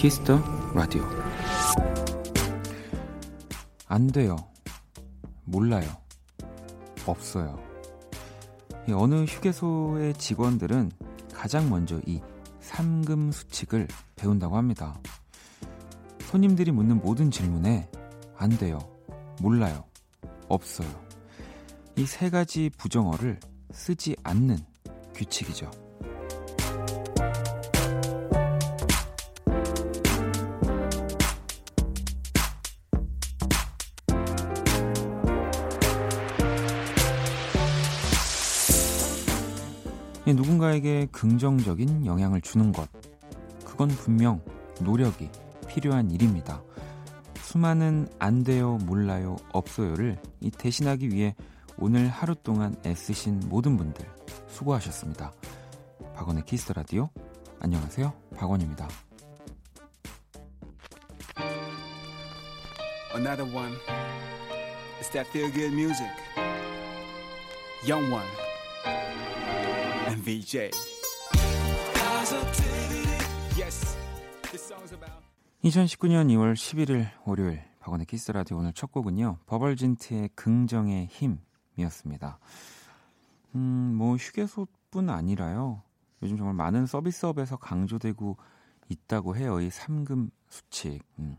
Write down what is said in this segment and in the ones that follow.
키스 더 라디오 안 돼요. 몰라요. 없어요. 어느 휴게소의 직원들은 가장 먼저 이 삼금 수칙을 배운다고 합니다. 손님들이 묻는 모든 질문에 안 돼요. 몰라요. 없어요. 이 세 가지 부정어를 쓰지 않는 규칙이죠. 누군가에게 긍정적인 영향을 주는 것. 그건 분명 노력이 필요한 일입니다. 수많은 안 돼요, 몰라요, 없어요를 이 대신하기 위해 오늘 하루 동안 애쓰신 모든 분들 수고하셨습니다. 박원의 키스 더 라디오. 안녕하세요. 박원입니다. Another one. It's that feel good music. Young one. And VJ. Yes. 2019년 2월 11일 월요일 박원의 키스 더 라디오 오늘 첫 곡은요. 버벌진트의 긍정의 힘이었습니다. 음, 뭐 휴게소뿐 아니라요. 요즘 정말 많은 서비스업에서 강조되고 있다고 해요. 이 삼금 수칙. 음.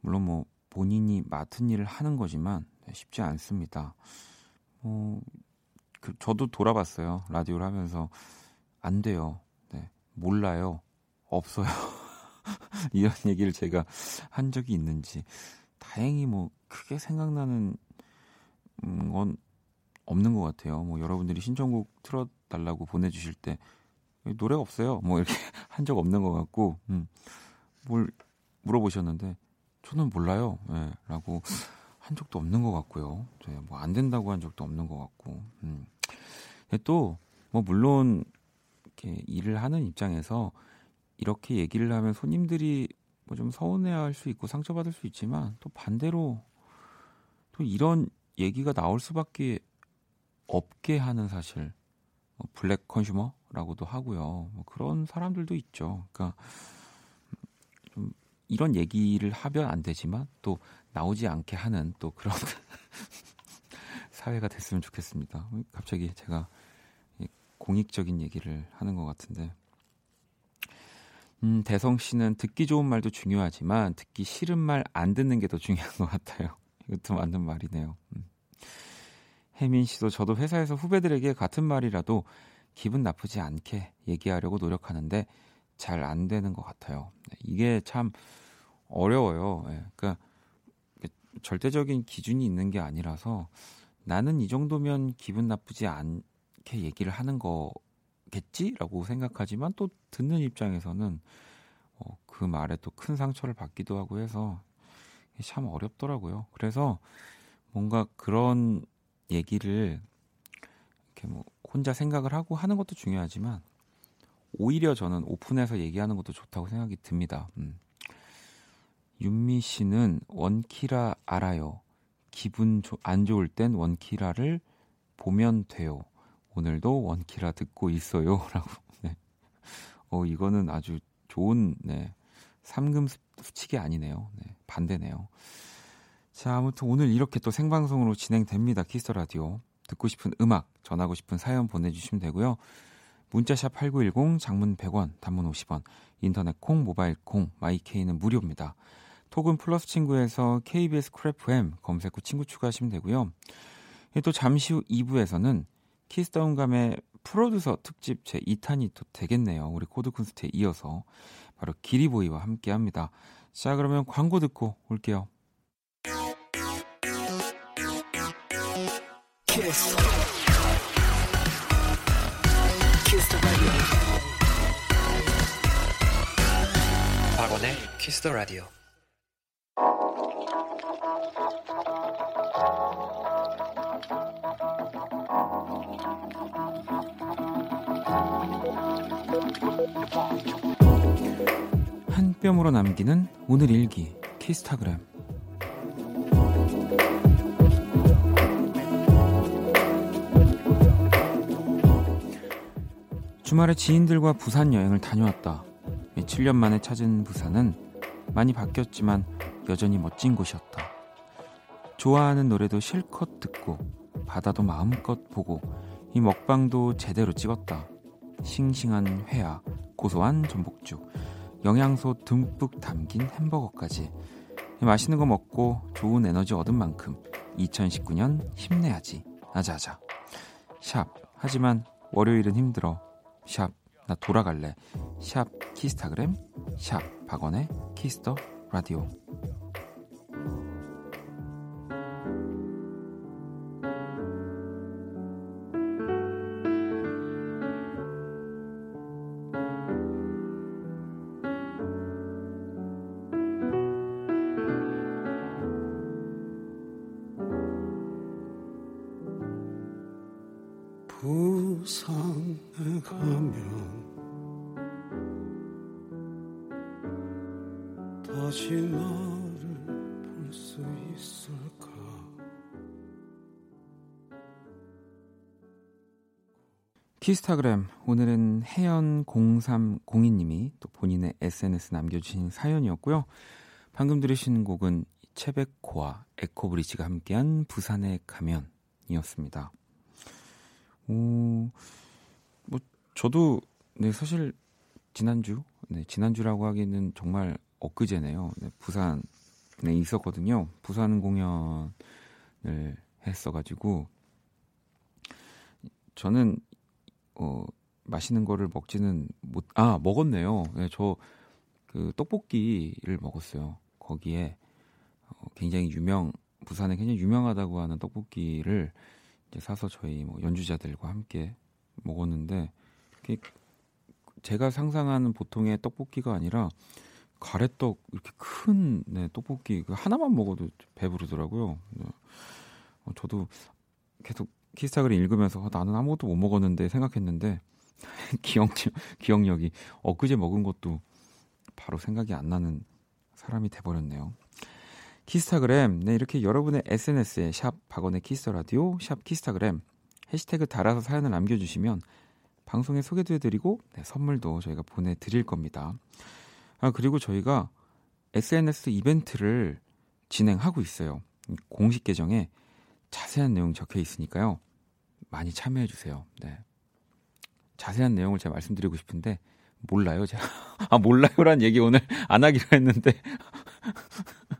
물론 뭐 본인이 맡은 일을 하는 거지만 쉽지 않습니다. 어, 그 저도 돌아봤어요. 라디오를 하면서 안 돼요. 네. 몰라요. 없어요. 이런 얘기를 제가 한 적이 있는지 다행히 뭐 크게 생각나는 건 없는 것 같아요. 뭐 여러분들이 신청곡 틀어달라고 보내주실 때 노래 없어요. 뭐 이렇게 한 적 없는 것 같고 음, 뭘 물어보셨는데 저는 몰라요. 네, 라고 한 적도 없는 것 같고요. 네, 뭐안 된다고 한 적도 없는 것 같고. 음. 또 뭐 물론 이렇게 일을 하는 입장에서 이렇게 얘기를 하면 손님들이 뭐 좀 서운해할 수 있고 상처받을 수 있지만 또 반대로 또 이런 얘기가 나올 수밖에 없게 하는 사실 뭐 블랙 컨슈머라고도 하고요. 뭐 그런 사람들도 있죠. 그러니까 좀 이런 얘기를 하면 안 되지만 또 나오지 않게 하는 또 그런 사회가 됐으면 좋겠습니다. 갑자기 제가 공익적인 얘기를 하는 것 같은데. 음, 대성 씨는 듣기 좋은 말도 중요하지만 듣기 싫은 말 안 듣는 게 더 중요한 것 같아요. 이것도 맞는 말이네요. 음. 혜민 씨도 저도 회사에서 후배들에게 같은 말이라도 기분 나쁘지 않게 얘기하려고 노력하는데 잘 안 되는 것 같아요. 이게 참 어려워요. 예, 그러니까 절대적인 기준이 있는 게 아니라서 나는 이 정도면 기분 나쁘지 않게 얘기를 하는 거겠지라고 생각하지만 또 듣는 입장에서는 어, 그 말에 또 큰 상처를 받기도 하고 해서 참 어렵더라고요. 그래서 뭔가 그런 얘기를 이렇게 뭐 혼자 생각을 하고 하는 것도 중요하지만 오히려 저는 오픈해서 얘기하는 것도 좋다고 생각이 듭니다. 음. 윤미 씨는 원키라 알아요. 기분 조, 안 좋을 땐 원키라를 보면 돼요. 오늘도 원키라 듣고 있어요. 라고. 네. 어, 이거는 아주 좋은, 네. 삼금 수칙이 아니네요. 네. 반대네요. 자, 아무튼 오늘 이렇게 또 생방송으로 진행됩니다. 키스 더 라디오. 듣고 싶은 음악, 전하고 싶은 사연 보내주시면 되고요. 문자 sharp 8910, 장문 100원, 단문 50원, 인터넷 콩, 모바일 콩, 마이케이는 무료입니다. 톡은 플러스 친구에서 KBS 쿨FM 검색 후 친구 추가하시면 되고요. 또 잠시 후 2부에서는 키스다운감의 프로듀서 특집 제 2탄이 또 되겠네요. 우리 코드쿤스트에 이어서 바로 기리보이와 함께 합니다. 자, 그러면 광고 듣고 올게요. 키스. 키스 박원의 키스 더 라디오. 한 뼘으로 남기는 오늘 일기 키스타그램 주말에 지인들과 부산 여행을 다녀왔다. 7년 만에 찾은 부산은 많이 바뀌었지만 여전히 멋진 곳이었다. 좋아하는 노래도 실컷 듣고 바다도 마음껏 보고 이 먹방도 제대로 찍었다. 싱싱한 회에, 고소한 전복죽, 영양소 듬뿍 담긴 햄버거까지 맛있는 거 먹고 좋은 에너지 얻은 만큼 2019년 힘내야지. 나자자. 샵. 하지만 월요일은 힘들어. sharp. 나 돌아갈래. sharp 키스타그램. sharp 박원의 키스 더 라디오. 키스타그램 오늘은 혜연0302님이 또 본인의 SNS 남겨주신 사연이었고요. 방금 들으신 곡은 채백코와 에코브리지가 함께한 부산에 가면이었습니다. 오, 뭐 저도 네 사실 지난주 네 지난주라고 하기는 정말 엊그제네요. 네, 부산에 있었거든요. 부산 공연을 했어가지고 저는 어, 맛있는 거를 먹지는 못, 아, 먹었네요. 네, 저그 떡볶이를 먹었어요. 거기에 어, 굉장히 유명, 부산에 굉장히 유명하다고 하는 떡볶이를 사서 저희 뭐 연주자들과 함께 먹었는데, 제가 상상하는 보통의 떡볶이가 아니라 가래떡 이렇게 큰 네, 떡볶이 그 하나만 먹어도 배부르더라고요. 네. 어, 저도 계속 키스타그램 읽으면서 어, 나는 아무것도 못 먹었는데 생각했는데 기억 기억력이 엊그제 먹은 것도 바로 생각이 안 나는 사람이 돼버렸네요. 키스타그램 네 이렇게 여러분의 SNS에 sharp 박원의 키스 더 라디오 sharp 키스타그램 해시태그 달아서 사연을 남겨주시면 방송에 소개도 해드리고 네, 선물도 저희가 보내드릴 겁니다. 아 그리고 저희가 SNS 이벤트를 진행하고 있어요. 공식 계정에 자세한 내용 적혀 있으니까요. 많이 참여해 주세요. 네. 자세한 내용을 제가 말씀드리고 싶은데 몰라요, 제가. 아, 몰라요란 얘기 오늘 안 하기로 했는데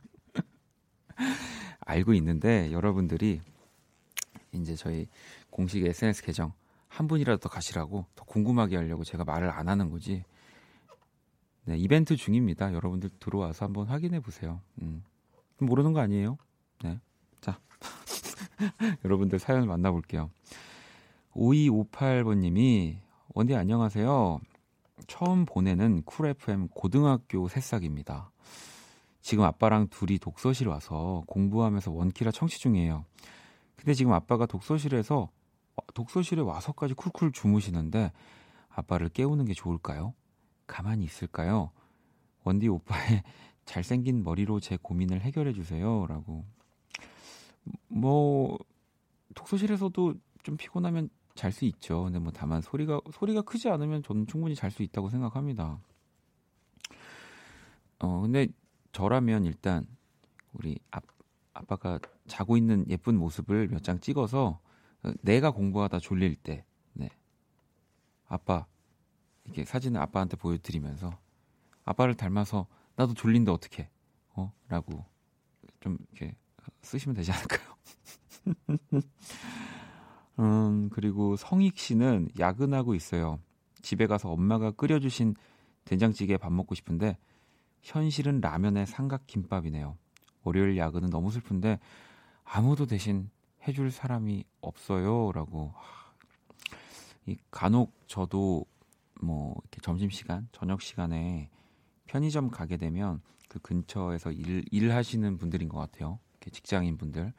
알고 있는데 여러분들이 이제 저희 공식 SNS 계정 한 분이라도 더 가시라고 더 궁금하게 하려고 제가 말을 안 하는 거지. 네, 이벤트 중입니다. 여러분들 들어와서 한번 확인해 보세요. 음. 모르는 거 아니에요? 네. 자. 여러분들 사연을 만나볼게요. 5258번님이 원디 안녕하세요. 처음 보내는 쿨 FM 고등학교 새싹입니다. 지금 아빠랑 둘이 독서실 와서 공부하면서 원키라 청취 중이에요. 근데 지금 아빠가 독서실에서 독서실에 와서까지 쿨쿨 주무시는데 아빠를 깨우는 게 좋을까요? 가만히 있을까요? 원디 오빠의 잘생긴 머리로 제 고민을 해결해 주세요라고 뭐 독서실에서도 좀 피곤하면 잘 수 있죠. 근데 뭐 다만 소리가 소리가 크지 않으면 저는 충분히 잘 수 있다고 생각합니다. 어 근데 저라면 일단 우리 아, 아빠가 자고 있는 예쁜 모습을 몇 장 찍어서 내가 공부하다 졸릴 때, 네. 아빠 이렇게 사진을 아빠한테 보여드리면서 아빠를 닮아서 나도 졸린데 어떻게? 어? 라고 좀 이렇게 쓰시면 되지 않을까요? 음, 그리고 성익 씨는 야근하고 있어요. 집에 가서 엄마가 끓여주신 된장찌개 밥 먹고 싶은데 현실은 라면에 삼각김밥이네요. 월요일 야근은 너무 슬픈데 아무도 대신 해줄 사람이 없어요 라고. 이 간혹 저도 뭐 이렇게 점심 시간, 저녁 시간에 편의점 가게 되면 그 근처에서 일 일하시는 분들인 것 같아요. 직장인 분들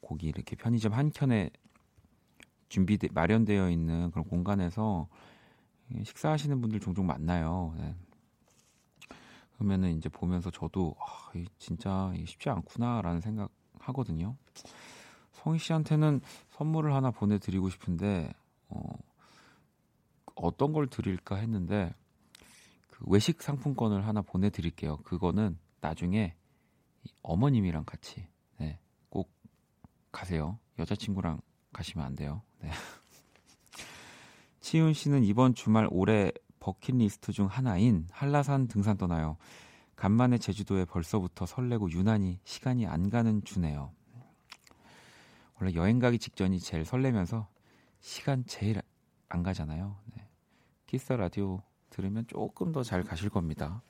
거기 이렇게 편의점 한 켠에 준비 마련되어 있는 그런 공간에서 식사하시는 분들 종종 만나요. 네. 그러면은 이제 보면서 저도 아, 진짜 쉽지 않구나라는 생각 하거든요. 성희 씨한테는 선물을 하나 보내드리고 싶은데 어, 어떤 걸 드릴까 했는데 그 외식 상품권을 하나 보내드릴게요. 그거는 나중에 어머님이랑 같이 네, 꼭 가세요. 여자친구랑 가시면 안 돼요. 네. 치윤 씨는 이번 주말 올해 버킷리스트 중 하나인 한라산 등산 떠나요. 간만에 제주도에 벌써부터 설레고 유난히 시간이 안 가는 주네요. 원래 여행 가기 직전이 제일 설레면서 시간 제일 안 가잖아요. 네. 키스 더 라디오 들으면 조금 더 잘 가실 겁니다.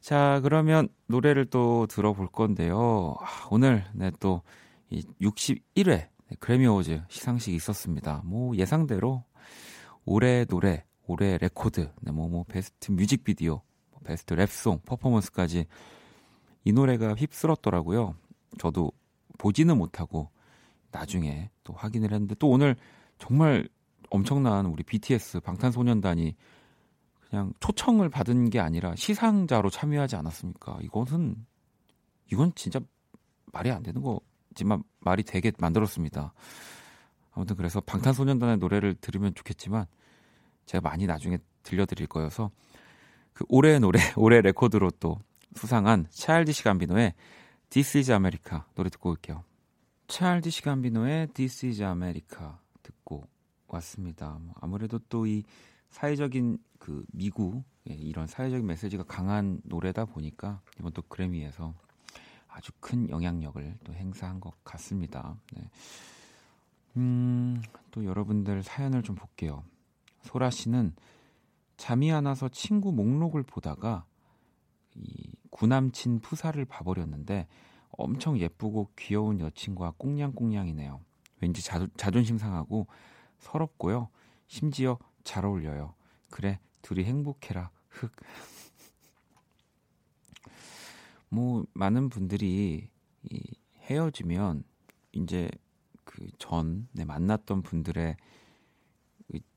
자, 그러면 노래를 또 들어볼 건데요. 아, 오늘 네, 또 61회 그래미 어워즈 시상식이 있었습니다. 뭐 예상대로 올해 노래, 올해 레코드, 네, 뭐, 뭐 베스트 뮤직비디오, 뭐 베스트 랩송, 퍼포먼스까지 이 노래가 휩쓸었더라고요. 저도 보지는 못하고 나중에 또 확인을 했는데 또 오늘 정말 엄청난 우리 BTS 방탄소년단이 그냥 초청을 받은 게 아니라 시상자로 참여하지 않았습니까? 이것은 이건 진짜 말이 안 되는 거지만 말이 되게 만들었습니다. 아무튼 그래서 방탄소년단의 노래를 들으면 좋겠지만 제가 많이 나중에 들려드릴 거여서 그 올해 노래 올해 레코드로 또 수상한 차일디시 감비노의 This is America 노래 듣고 올게요. 차일디시 감비노의 This is America 듣고 왔습니다. 뭐 아무래도 또 이 사회적인 그 미국 예, 이런 사회적인 메시지가 강한 노래다 보니까 이번 또 그래미에서 아주 큰 영향력을 또 행사한 것 같습니다. 네. 음, 또 여러분들 사연을 좀 볼게요. 소라 씨는 잠이 안 와서 친구 목록을 보다가 이 구남친 푸사를 봐버렸는데 엄청 예쁘고 귀여운 여친과 꽁냥꽁냥이네요. 왠지 자, 자존심 상하고 서럽고요. 심지어 잘 어울려요. 그래, 둘이 행복해라. 흑. 뭐 많은 분들이 이 헤어지면 이제 그 전에 만났던 분들의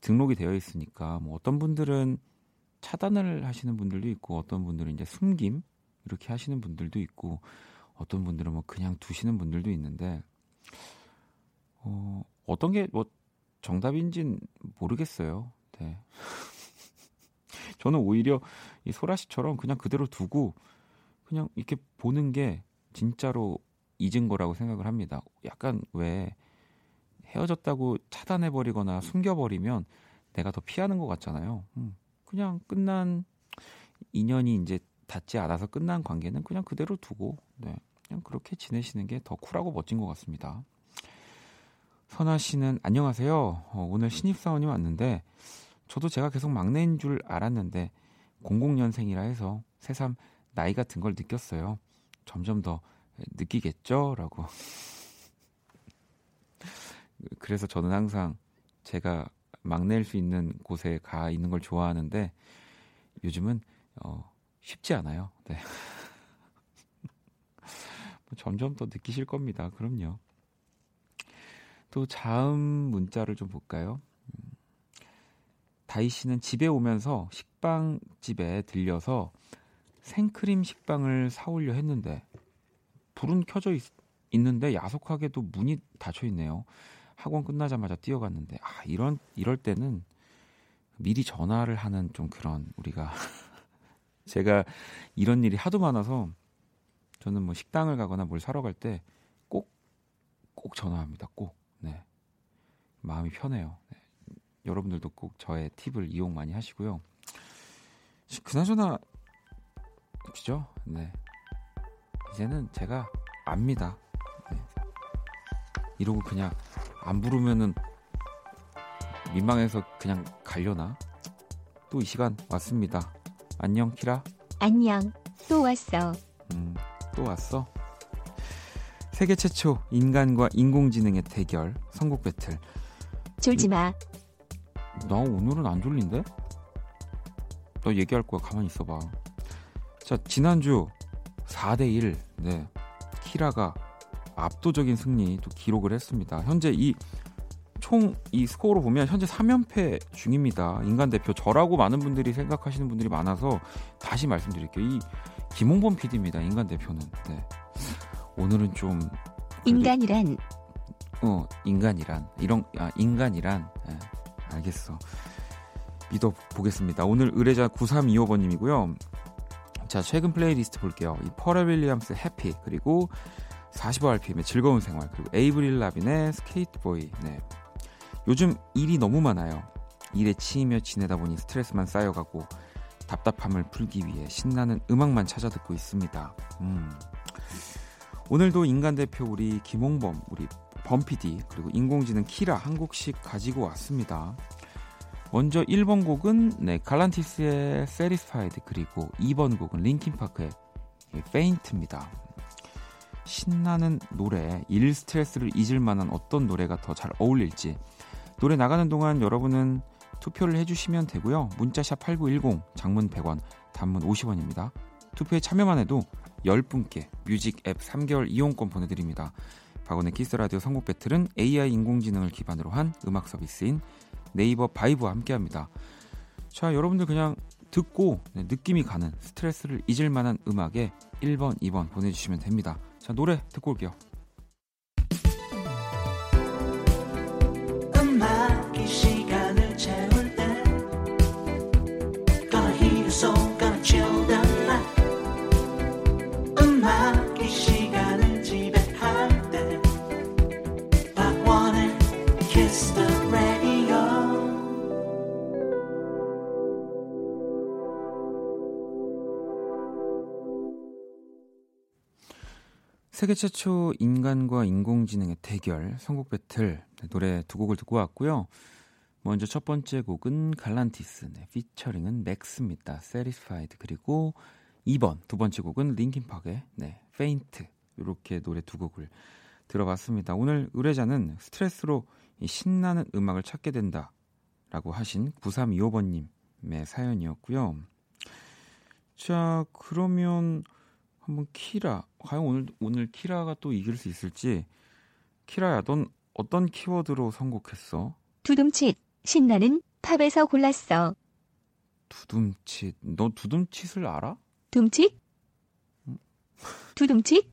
등록이 되어 있으니까 뭐 어떤 분들은 차단을 하시는 분들도 있고 어떤 분들은 이제 숨김 이렇게 하시는 분들도 있고 어떤 분들은 뭐 그냥 두시는 분들도 있는데 어 어떤 게 뭐 정답인진 모르겠어요. 네. 저는 오히려 이 소라 씨처럼 그냥 그대로 두고 그냥 이렇게 보는 게 진짜로 잊은 거라고 생각을 합니다. 약간 왜 헤어졌다고 차단해버리거나 숨겨버리면 내가 더 피하는 것 같잖아요. 음, 그냥 끝난 인연이 이제 닿지 않아서 끝난 관계는 그냥 그대로 두고 네, 그냥 그렇게 지내시는 게 더 쿨하고 멋진 것 같습니다. 선아 씨는 안녕하세요. 어, 오늘 신입사원이 왔는데 저도 제가 계속 막내인 줄 알았는데 00년생이라 해서 새삼 나이 같은 걸 느꼈어요. 점점 더 느끼겠죠? 라고. 그래서 저는 항상 제가 막내일 수 있는 곳에 가 있는 걸 좋아하는데 요즘은 어, 쉽지 않아요. 네. 뭐 점점 더 느끼실 겁니다. 그럼요. 또 다음 문자를 좀 볼까요? 음. 다희 씨는 집에 오면서 식빵 집에 들려서 생크림 식빵을 사오려 했는데 불은 켜져 있, 있는데 야속하게도 문이 닫혀 있네요. 학원 끝나자마자 뛰어갔는데 아 이런 이럴 때는 미리 전화를 하는 좀 그런 우리가 제가 이런 일이 하도 많아서 저는 뭐 식당을 가거나 뭘 사러 갈 때 꼭 꼭 전화합니다. 꼭. 네. 마음이 편해요. 네. 여러분들도 꼭 저의 팁을 이용 많이 하시고요. 그나저나 그죠? 네. 이제는 제가 압니다. 네. 이러고 그냥 안 부르면은 민망해서 그냥 가려나? 또 이 시간 왔습니다. 안녕 키라. 안녕. 또 왔어. 음, 또 왔어. 세계 최초 인간과 인공지능의 대결 선곡 배틀. 졸지 마. 나 오늘은 안 졸린데? 너 얘기할 거야. 가만히 있어 봐. 자, 지난주 4대 1. 네. 키라가 압도적인 승리 또 기록을 했습니다. 현재 이총이 스코어로 보면 현재 3연패 중입니다. 인간 대표 저라고 많은 분들이 생각하시는 분들이 많아서 다시 말씀드릴게요. 이 김홍범 PD입니다. 인간 대표는. 네. 오늘은 좀 인간이란 어 인간이란 이런 아 인간이란 네, 알겠어. 믿어 보겠습니다. 오늘 의뢰자 9325번 님이고요. 자, 최근 플레이리스트 볼게요. 이 퍼렐 윌리엄스 Happy 그리고 45rpm의 즐거운 생활 그리고 에이브릴 라빈의 Sk8er Boi. 네. 요즘 일이 너무 많아요. 일에 치이며 지내다 보니 스트레스만 쌓여가고 답답함을 풀기 위해 신나는 음악만 찾아 듣고 있습니다. 음. 오늘도 인간 대표 우리 김홍범, 우리 범피디 그리고 인공지능 키라 한 곡씩 가지고 왔습니다. 먼저 1번 곡은 네, 갈란티스의 Satisfied 그리고 2번 곡은 링킨파크의 Faint입니다. 신나는 노래, 일 스트레스를 잊을 만한 어떤 노래가 더 잘 어울릴지 노래 나가는 동안 여러분은 투표를 해주시면 되고요. 문자샵 8910, 장문 100원, 단문 50원입니다. 투표에 참여만 해도 10분께 뮤직 앱 3개월 이용권 보내드립니다. 박원의 키스라디오 선곡 배틀은 AI 인공지능을 기반으로 한 음악 서비스인 네이버 바이브와 함께합니다. 자, 여러분들 그냥 듣고 네, 느낌이 가는 스트레스를 잊을 만한 음악에 1번, 2번 보내주시면 됩니다. 자, 노래 듣고 올게요. 음악 세계 최초 인간과 인공지능의 대결 선곡 배틀 네, 노래 두 곡을 듣고 왔고요. 먼저 첫 번째 곡은 갈란티스, 네, 피처링은 맥스입니다. Satisfied 그리고 2번 두 번째 곡은 링킨파크의 네, Faint 이렇게 노래 두 곡을 들어봤습니다. 오늘 의뢰자는 스트레스로 신나는 음악을 찾게 된다라고 하신 9325번님의 사연이었고요. 자 그러면 한번 키라 과연 오늘 오늘 키라가 또 이길 수 있을지 키라야 넌 어떤 키워드로 선곡했어? 두둠칫 신나는 팝에서 골랐어. 두둠칫 너 두둠칫을 알아? 둠칫? 두둠칫?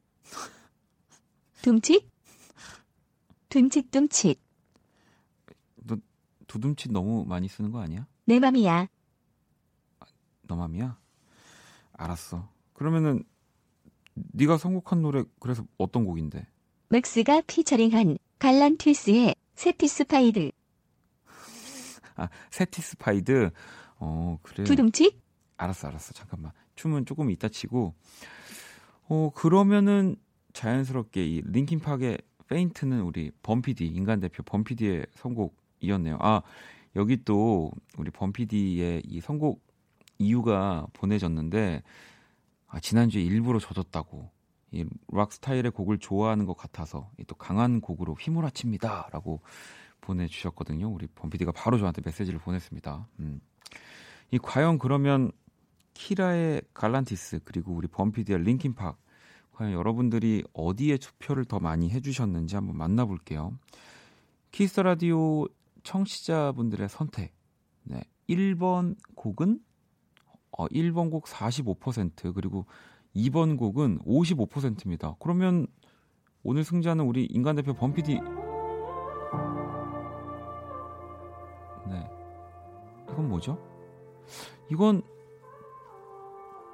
둠칫? 둠칫 둠칫. 너 두둠칫 너무 많이 쓰는 거 아니야? 내 맘이야. 너 맘이야? 알았어. 그러면은 네가 선곡한 노래 그래서 어떤 곡인데? 맥스가 피처링한 갈란티스의 Satisfied. 아, Satisfied. 어, 그래. 두둠칫? 알았어, 알았어. 잠깐만. 춤은 조금 이따 치고. 어, 그러면은 자연스럽게 이 링킨 파크의 Faint는 우리 범피디 인간 대표 범피디의 선곡이었네요. 아, 여기 또 우리 범피디의 이 선곡 이유가 보내졌는데 아, 지난주에 일부러 젖었다고 이 락 스타일의 곡을 좋아하는 것 같아서 또 강한 곡으로 휘몰아칩니다라고 보내주셨거든요. 우리 범피디가 바로 저한테 메시지를 보냈습니다. 음. 이 과연 그러면 키라의 갈란티스 그리고 우리 범피디의 링킨팍 과연 여러분들이 어디에 투표를 더 많이 해주셨는지 한번 만나볼게요. 키스 라디오 청취자분들의 선택. 네, 1번 곡은 어, 1번 곡 45% 그리고 2번 곡은 55%입니다. 그러면 오늘 승자는 우리 인간 대표 범피디 네. 이건 뭐죠? 이건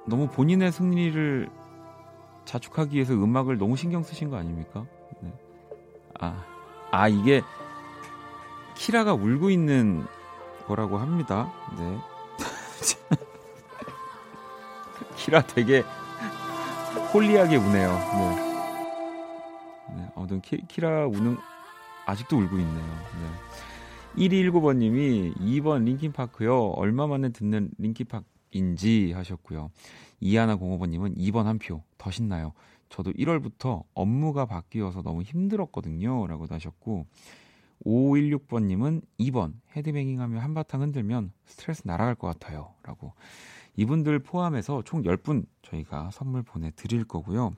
너무 본인의 승리를 자축하기 위해서 음악을 너무 신경 쓰신 거 아닙니까? 네. 아, 아 이게 키라가 울고 있는 거라고 합니다. 네. 키라 되게 홀리하게 우네요. 네. 네 아무튼 키, 키라 우는 아직도 울고 있네요. 네. 1219번님이 2번 링킨파크요. 얼마 만에 듣는 링킨파크인지 하셨고요. 이하나 공호번님은 2번 한 표. 더 신나요. 저도 1월부터 업무가 바뀌어서 너무 힘들었거든요. 라고 하셨고 516번님은 2번 헤드뱅잉 하며 한바탕 흔들면 스트레스 날아갈 것 같아요. 라고 이분들 포함해서 총 10분 저희가 선물 보내드릴 거고요.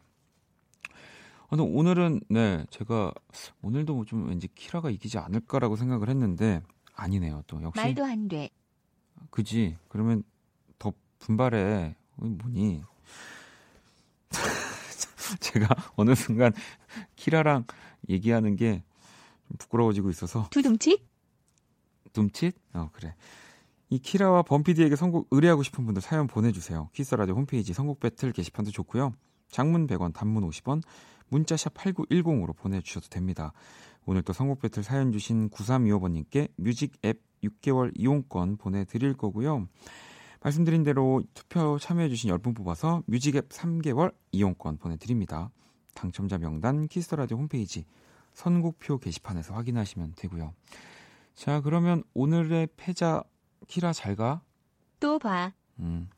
아, 오늘은 네 제가 오늘도 좀 왠지 키라가 이기지 않을까라고 생각을 했는데 아니네요 또 역시 말도 안 돼. 그지 그러면 더 분발해 뭐니 제가 어느 순간 키라랑 얘기하는 게 부끄러워지고 있어서 두둠칫? 둠칫? 어 그래 이 키라와 범피디에게 선곡 의뢰하고 싶은 분들 사연 보내주세요. 키스라디오 홈페이지 선곡 배틀 게시판도 좋고요. 장문 100원, 단문 50원, 문자샵 8910으로 보내주셔도 됩니다. 오늘 또 선곡 배틀 사연 주신 9325번님께 뮤직 앱 6개월 이용권 보내드릴 거고요. 말씀드린 대로 투표 참여해주신 10분 뽑아서 뮤직 앱 3개월 이용권 보내드립니다. 당첨자 명단 키스 더 라디오 홈페이지 선곡표 게시판에서 확인하시면 되고요. 자, 그러면 오늘의 패자 키라 잘 가? 또 봐. 음,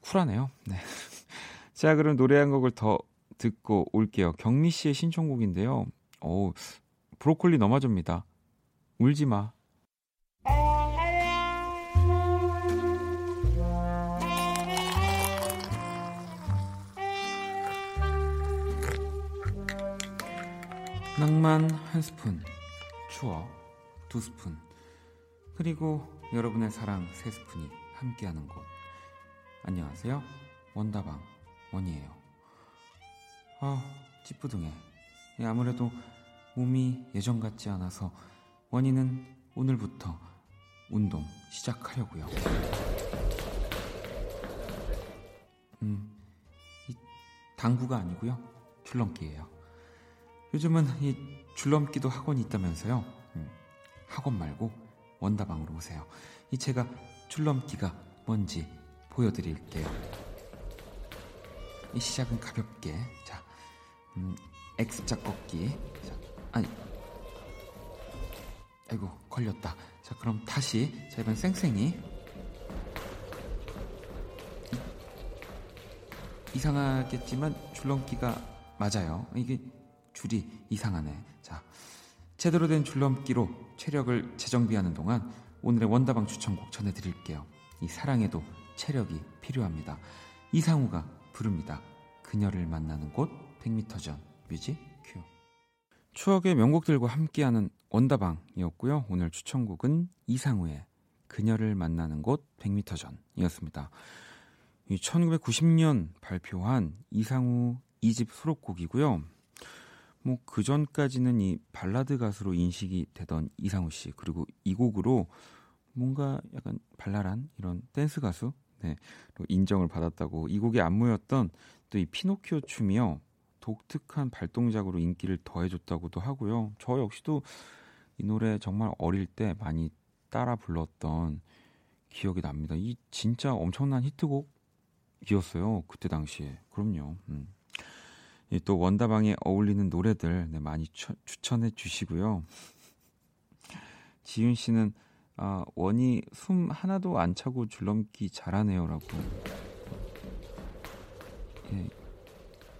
쿨하네요. 네. 자, 그럼 노래 한 곡을 더 듣고 올게요. 경미 씨의 신청곡인데요. 오, 브로콜리 너마저입니다. 울지 마. 낭만 한 스푼, 추억 두 스푼, 그리고 여러분의 사랑 세 스푼이 함께하는 곳. 안녕하세요. 원다방 원이에요. 아, 찌뿌둥해. 예, 아무래도 몸이 예전 같지 않아서 원이는 오늘부터 운동 시작하려고요. 음, 이 당구가 아니고요. 줄넘기예요. 요즘은 이 줄넘기도 학원이 있다면서요. 음, 학원 말고 원다방으로 오세요. 이 제가 줄넘기가 뭔지 보여드릴게요. 이 시작은 가볍게. 자, 음, X자 꺾기. 자, 아니. 아이고, 걸렸다. 자, 그럼 다시. 자, 이번 쌩쌩이. 이, 이상하겠지만 줄넘기가 맞아요. 이게 줄이 이상하네. 자, 제대로 된 줄넘기로 체력을 재정비하는 동안 오늘의 원다방 추천곡 전해드릴게요. 이 사랑에도 체력이 필요합니다. 이상우가 부릅니다. 그녀를 만나는 곳 100m 전 뮤직 큐. 추억의 명곡들과 함께하는 원다방이었고요. 오늘 추천곡은 이상우의 그녀를 만나는 곳 100m 전이었습니다. 1990년 발표한 이상우 2집 수록곡이고요. 뭐 그 전까지는 이 발라드 가수로 인식이 되던 이상우 씨 그리고 이 곡으로 뭔가 약간 발랄한 이런 댄스 가수 네, 인정을 받았다고 이 곡의 안무였던 또 이 피노키오 춤이요 독특한 발동작으로 인기를 더해줬다고도 하고요. 저 역시도 이 노래 정말 어릴 때 많이 따라 불렀던 기억이 납니다. 이 진짜 엄청난 히트곡이었어요. 그때 당시에. 그럼요. 음. 또 원다방에 어울리는 노래들 네, 많이 추, 추천해 주시고요. 지윤 씨는 아, 원이 숨 하나도 안 차고 줄넘기 잘하네요라고. 예,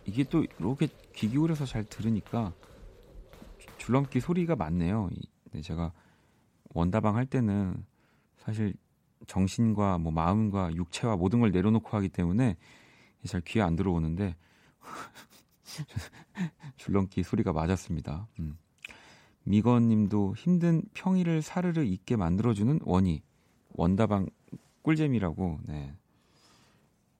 이게 또 이렇게 귀 기울여서 잘 들으니까 줄넘기 소리가 많네요. 네, 제가 원다방 할 때는 사실 정신과 뭐 마음과 육체와 모든 걸 내려놓고 하기 때문에 잘 귀에 안 들어오는데 줄넘기 소리가 맞았습니다. 음. 미건님도 힘든 평일을 사르르 있게 만들어주는 원이 원다방 꿀잼이라고 네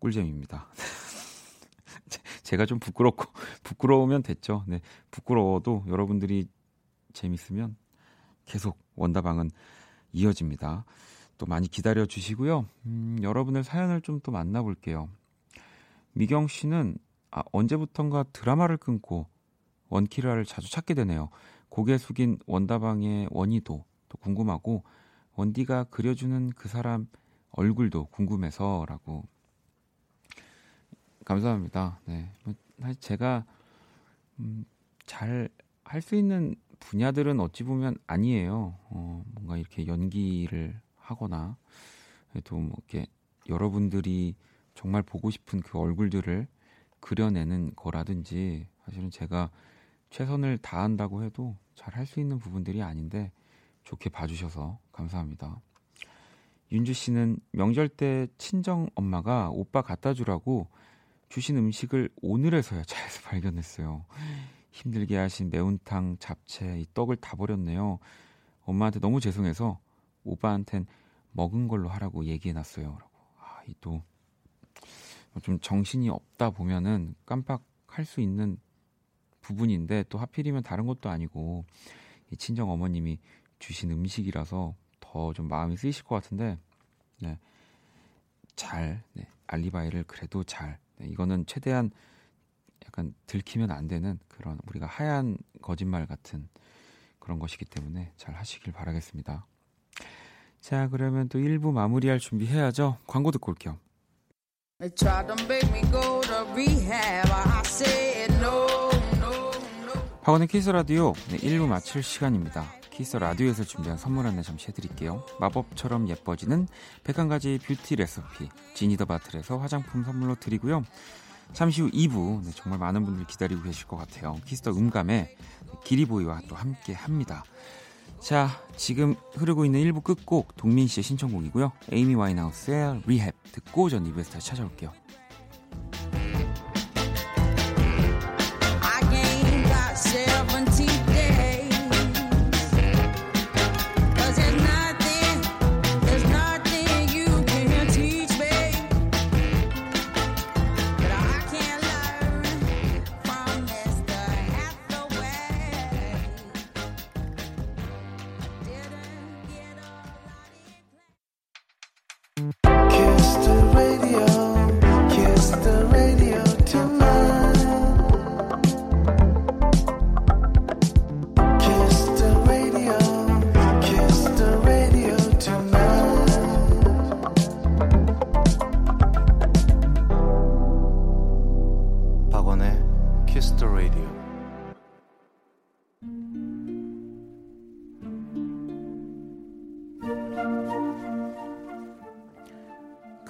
꿀잼입니다. 제가 좀 부끄럽고 부끄러우면 됐죠. 네 부끄러워도 여러분들이 재밌으면 계속 원다방은 이어집니다. 또 많이 기다려 주시고요. 음, 여러분의 사연을 좀 또 만나볼게요. 미경 씨는 아, 언제부턴가 드라마를 끊고 원키라를 자주 찾게 되네요. 고개 숙인 원다방의 원희도 또 궁금하고 원디가 그려주는 그 사람 얼굴도 궁금해서라고 감사합니다. 네, 뭐, 제가 음, 잘 할 수 있는 분야들은 어찌 보면 아니에요. 어, 뭔가 이렇게 연기를 하거나 또 뭐 이렇게 여러분들이 정말 보고 싶은 그 얼굴들을 그려내는 거라든지 사실은 제가 최선을 다한다고 해도 잘 할 수 있는 부분들이 아닌데 좋게 봐주셔서 감사합니다. 윤주 씨는 명절 때 친정 엄마가 오빠 갖다 주라고 주신 음식을 오늘에서야 차에서 발견했어요. 힘들게 하신 매운탕, 잡채, 이 떡을 다 버렸네요. 엄마한테 너무 죄송해서 오빠한텐 먹은 걸로 하라고 얘기해놨어요. 라고. 아, 이 또 좀 정신이 없다 보면은 깜빡할 수 있는 부분인데 또 하필이면 다른 것도 아니고 친정 어머님이 주신 음식이라서 더더좀 마음이 쓰이실 것 같은데 네. 잘 네. 알리바이를 그래도 잘 네. 이거는 최대한 약간 들키면 안 되는 그런 우리가 하얀 거짓말 같은 그런 것이기 때문에 잘 하시길 바라겠습니다. 자, 그러면 또 1부 마무리할 준비해야죠. 광고 듣고 올게요. 박원의 키스 라디오 네, 1부 마칠 시간입니다. 키스 라디오에서 준비한 선물 안내 잠시 해드릴게요. 마법처럼 예뻐지는 101가지 뷰티 레시피 지니더 바틀에서 화장품 선물로 드리고요. 잠시 후 2부 네, 정말 많은 분들이 기다리고 계실 것 같아요. 키스 더 음감회 기리보이와 또 함께 합니다. 자, 지금 흐르고 있는 1부 끝곡 동민 씨의 신청곡이고요. 에이미 와인하우스의 리헵 듣고 전 2부에서 다시 찾아올게요.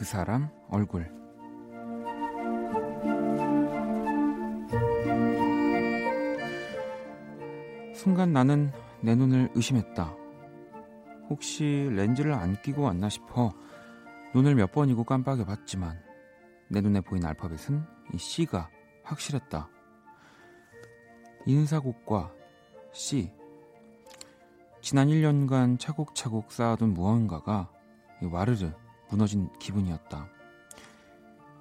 사람 얼굴 순간 나는 내 눈을 의심했다. 혹시 렌즈를 안 끼고 왔나 싶어 눈을 몇 번이고 깜빡여 봤지만 내 눈에 보인 알파벳은 이 C가 확실했다. 인사곡과 C. 지난 1년간 차곡차곡 쌓아둔 무언가가 와르르 무너진 기분이었다.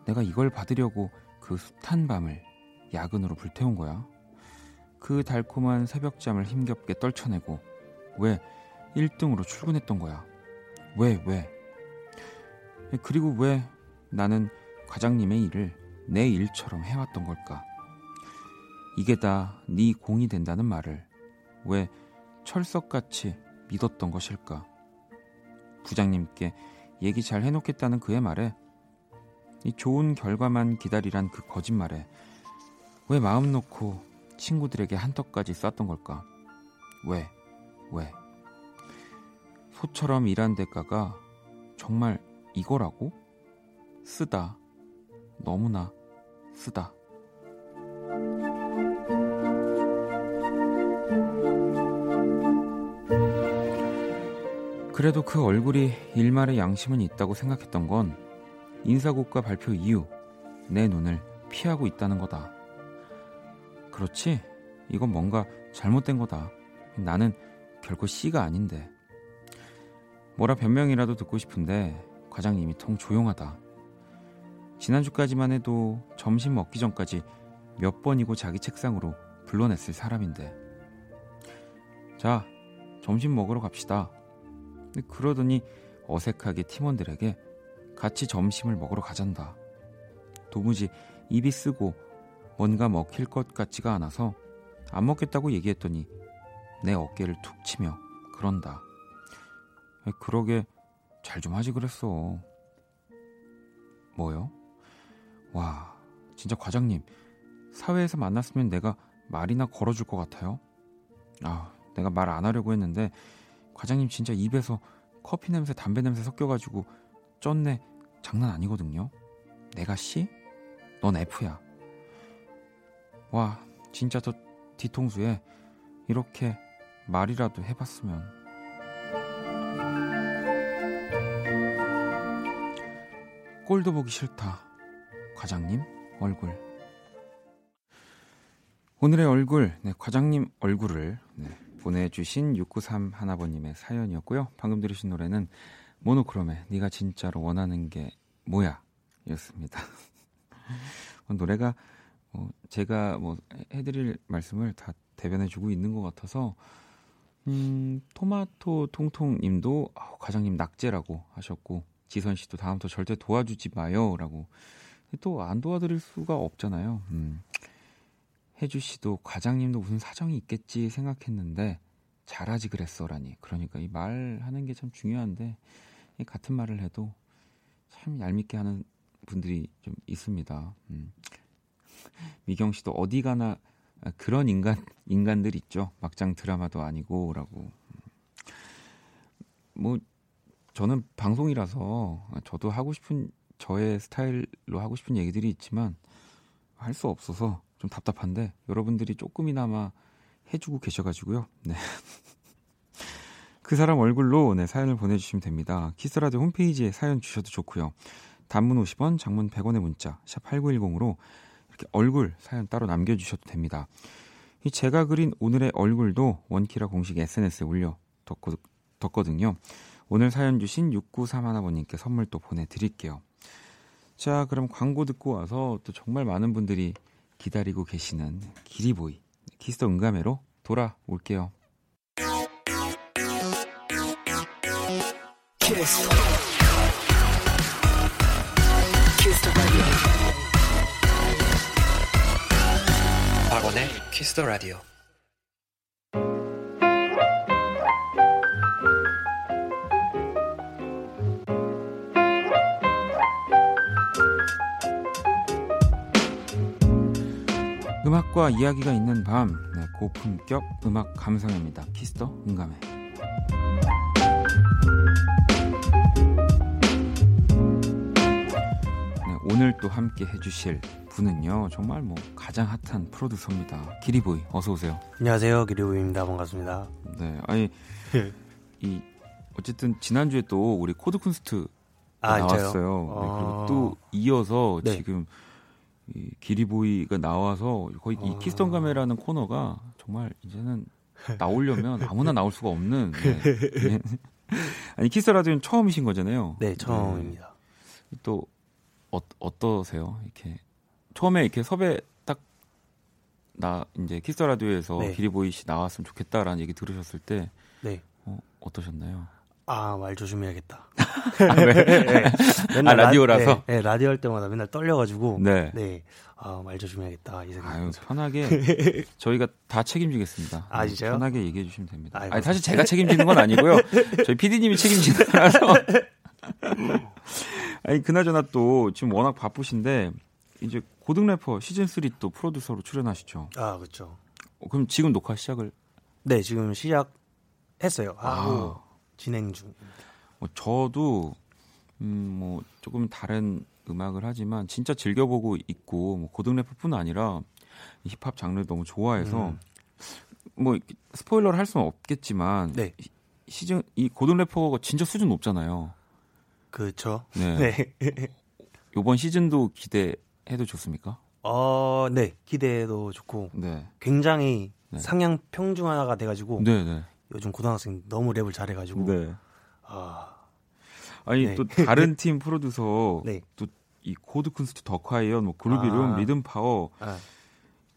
내가 이걸 받으려고 그 숱한 밤을 야근으로 불태운 거야. 그 달콤한 새벽잠을 힘겹게 떨쳐내고 왜 1등으로 출근했던 거야. 왜, 왜? 그리고 왜 나는 과장님의 일을 내 일처럼 해왔던 걸까? 이게 다 네 공이 된다는 말을 왜 철석같이 믿었던 것일까? 부장님께 얘기 잘 해놓겠다는 그의 말에 이 좋은 결과만 기다리란 그 거짓말에 왜 마음 놓고 친구들에게 한턱까지 쐈던 걸까? 왜? 왜? 소처럼 일한 대가가 정말 이거라고? 쓰다. 너무나 쓰다. 그래도 그 얼굴이 일말의 양심은 있다고 생각했던 건 인사고과 발표 이후 내 눈을 피하고 있다는 거다. 그렇지? 이건 뭔가 잘못된 거다. 나는 결코 C가 아닌데. 뭐라 변명이라도 듣고 싶은데 과장님이 통 조용하다. 지난주까지만 해도 점심 먹기 전까지 몇 번이고 자기 책상으로 불러냈을 사람인데. 자, 점심 먹으러 갑시다. 그러더니 어색하게 팀원들에게 같이 점심을 먹으러 가잔다. 도무지 입이 쓰고 뭔가 먹힐 것 같지가 않아서 안 먹겠다고 얘기했더니 내 어깨를 툭 치며 그런다. 그러게 잘 좀 하지 그랬어. 뭐요? 와, 진짜 과장님, 사회에서 만났으면 내가 말이나 걸어줄 것 같아요? 아, 내가 말 안 하려고 했는데 과장님 진짜 입에서 커피 냄새, 담배 냄새 섞여가지고 쩐네 장난 아니거든요. 내가 C? 넌 F야. 와, 진짜 저 뒤통수에 이렇게 말이라도 해봤으면. 꼴도 보기 싫다. 과장님 얼굴. 오늘의 얼굴, 네, 과장님 얼굴을 네, 보내주신 693 하나번님의 사연이었고요. 방금 들으신 노래는 모노크롬의 네가 진짜로 원하는 게 뭐야 였습니다. 노래가 뭐 제가 뭐 해드릴 말씀을 다 대변해주고 있는 것 같아서 음, 토마토 통통 님도 아, 과장님 낙제라고 하셨고 지선 씨도 다음부터 절대 도와주지 마요라고 또 안 도와드릴 수가 없잖아요. 음. 혜주 씨도 과장님도 무슨 사정이 있겠지 생각했는데 잘하지 그랬어라니. 그러니까 이 말하는 게 참 중요한데 같은 말을 해도 참 얄밉게 하는 분들이 좀 있습니다. 음. 미경 씨도 어디 가나 그런 인간 인간들 있죠. 막장 드라마도 아니고라고. 뭐 저는 방송이라서 저도 하고 싶은 저의 스타일로 하고 싶은 얘기들이 있지만 할 수 없어서 좀 답답한데 여러분들이 조금이나마 해주고 계셔가지고요. 네. 그 사람 얼굴로 네, 사연을 보내주시면 됩니다. 키스라디오 홈페이지에 사연 주셔도 좋고요. 단문 50원, 장문 100원의 문자 샵 8910으로 이렇게 얼굴 사연 따로 남겨주셔도 됩니다. 이 제가 그린 오늘의 얼굴도 원키라 공식 SNS에 올려 뒀거든요. 오늘 사연 주신 6931번님께 선물 또 보내드릴게요. 자, 그럼 광고 듣고 와서 또 정말 많은 분들이 기다리고 계시는 기리보이 키스터 응가메로 돌아올게요. 키스터 라디오. 음악과 이야기가 있는 밤, 네, 고품격 음악 감상입니다. 키스터 응감해. 네, 오늘 또 함께 해주실 분은요, 정말 뭐 가장 핫한 프로듀서입니다. 기리보이, 어서 오세요. 안녕하세요, 기리보이입니다. 반갑습니다. 네, 아니 이 어쨌든 지난주에 또 우리 코드 쿤스트 아, 나왔어요. 네, 그리고 아. 또 이어서 네. 지금 이 기리보이가 나와서 거의 이 아. 키스 더 음감회라는 코너가 정말 이제는 나오려면 아무나 나올 수가 없는 네. 네. 아니 키스 라디오는 처음이신 거잖아요. 네, 처음입니다. 네. 또 어, 어떠세요? 이렇게 처음에 이렇게 섭외 딱 나 이제 키스 라디오에서 네. 기리보이 씨 나왔으면 좋겠다라는 얘기 들으셨을 때 네. 어, 어떠셨나요? 아, 말 조심해야겠다. 아, 왜? 네. 맨날 아, 라디오라서? 라, 네, 네, 라디오 할 때마다 맨날 떨려가지고. 네. 네. 아, 말 조심해야겠다. 이 생각. 아유, 편하게. 저희가 다 책임지겠습니다. 아, 진짜요? 편하게 얘기해 주시면 됩니다. 아니, 사실 제가 책임지는 건 아니고요. 저희 PD님이 책임지는 거라서. 아니, 그나저나 또 지금 워낙 바쁘신데, 이제 고등 래퍼 시즌3 또 프로듀서로 출연하시죠. 아, 그렇죠. 어, 그럼 지금 녹화 시작을? 네, 지금 시작했어요. 아. 진행 중. 뭐 저도 음뭐 조금 다른 음악을 하지만 진짜 즐겨보고 있고 뭐 고등 래퍼뿐 아니라 힙합 장르 너무 좋아해서 음. 뭐 스포일러를 할 수는 없겠지만 네. 시즌 이 고등 래퍼가 진짜 수준 높잖아요. 그렇죠. 네. 네. 이번 시즌도 기대해도 좋습니까? 어, 네. 기대도 좋고. 네. 굉장히 네. 상향 평준화가 돼가지고. 네, 네. 요즘 고등학생 너무 랩을 잘해가지고. 네. 아. 아니 네. 또 다른 팀 프로듀서 네. 또 이 코드 쿤스트 더콰이엇 뭐 그루비룸 아. 리듬 파워 아.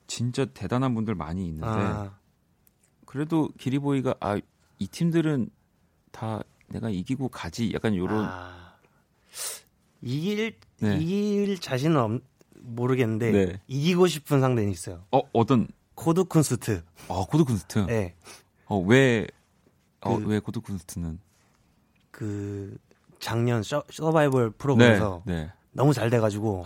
진짜 대단한 분들 많이 있는데 아. 그래도 기리보이가 아 이 팀들은 다 내가 이기고 가지 약간 요런 아. 이길 네. 이길 자신은 없, 모르겠는데 네. 이기고 싶은 상대는 있어요. 어 어떤 코드 쿤스트. 아 코드 쿤스트. 네. 어, 왜, 어, 그, 왜 코드쿤스트는? 그, 작년 서, 서바이벌 프로그램에서 네, 네. 너무 잘 돼가지고,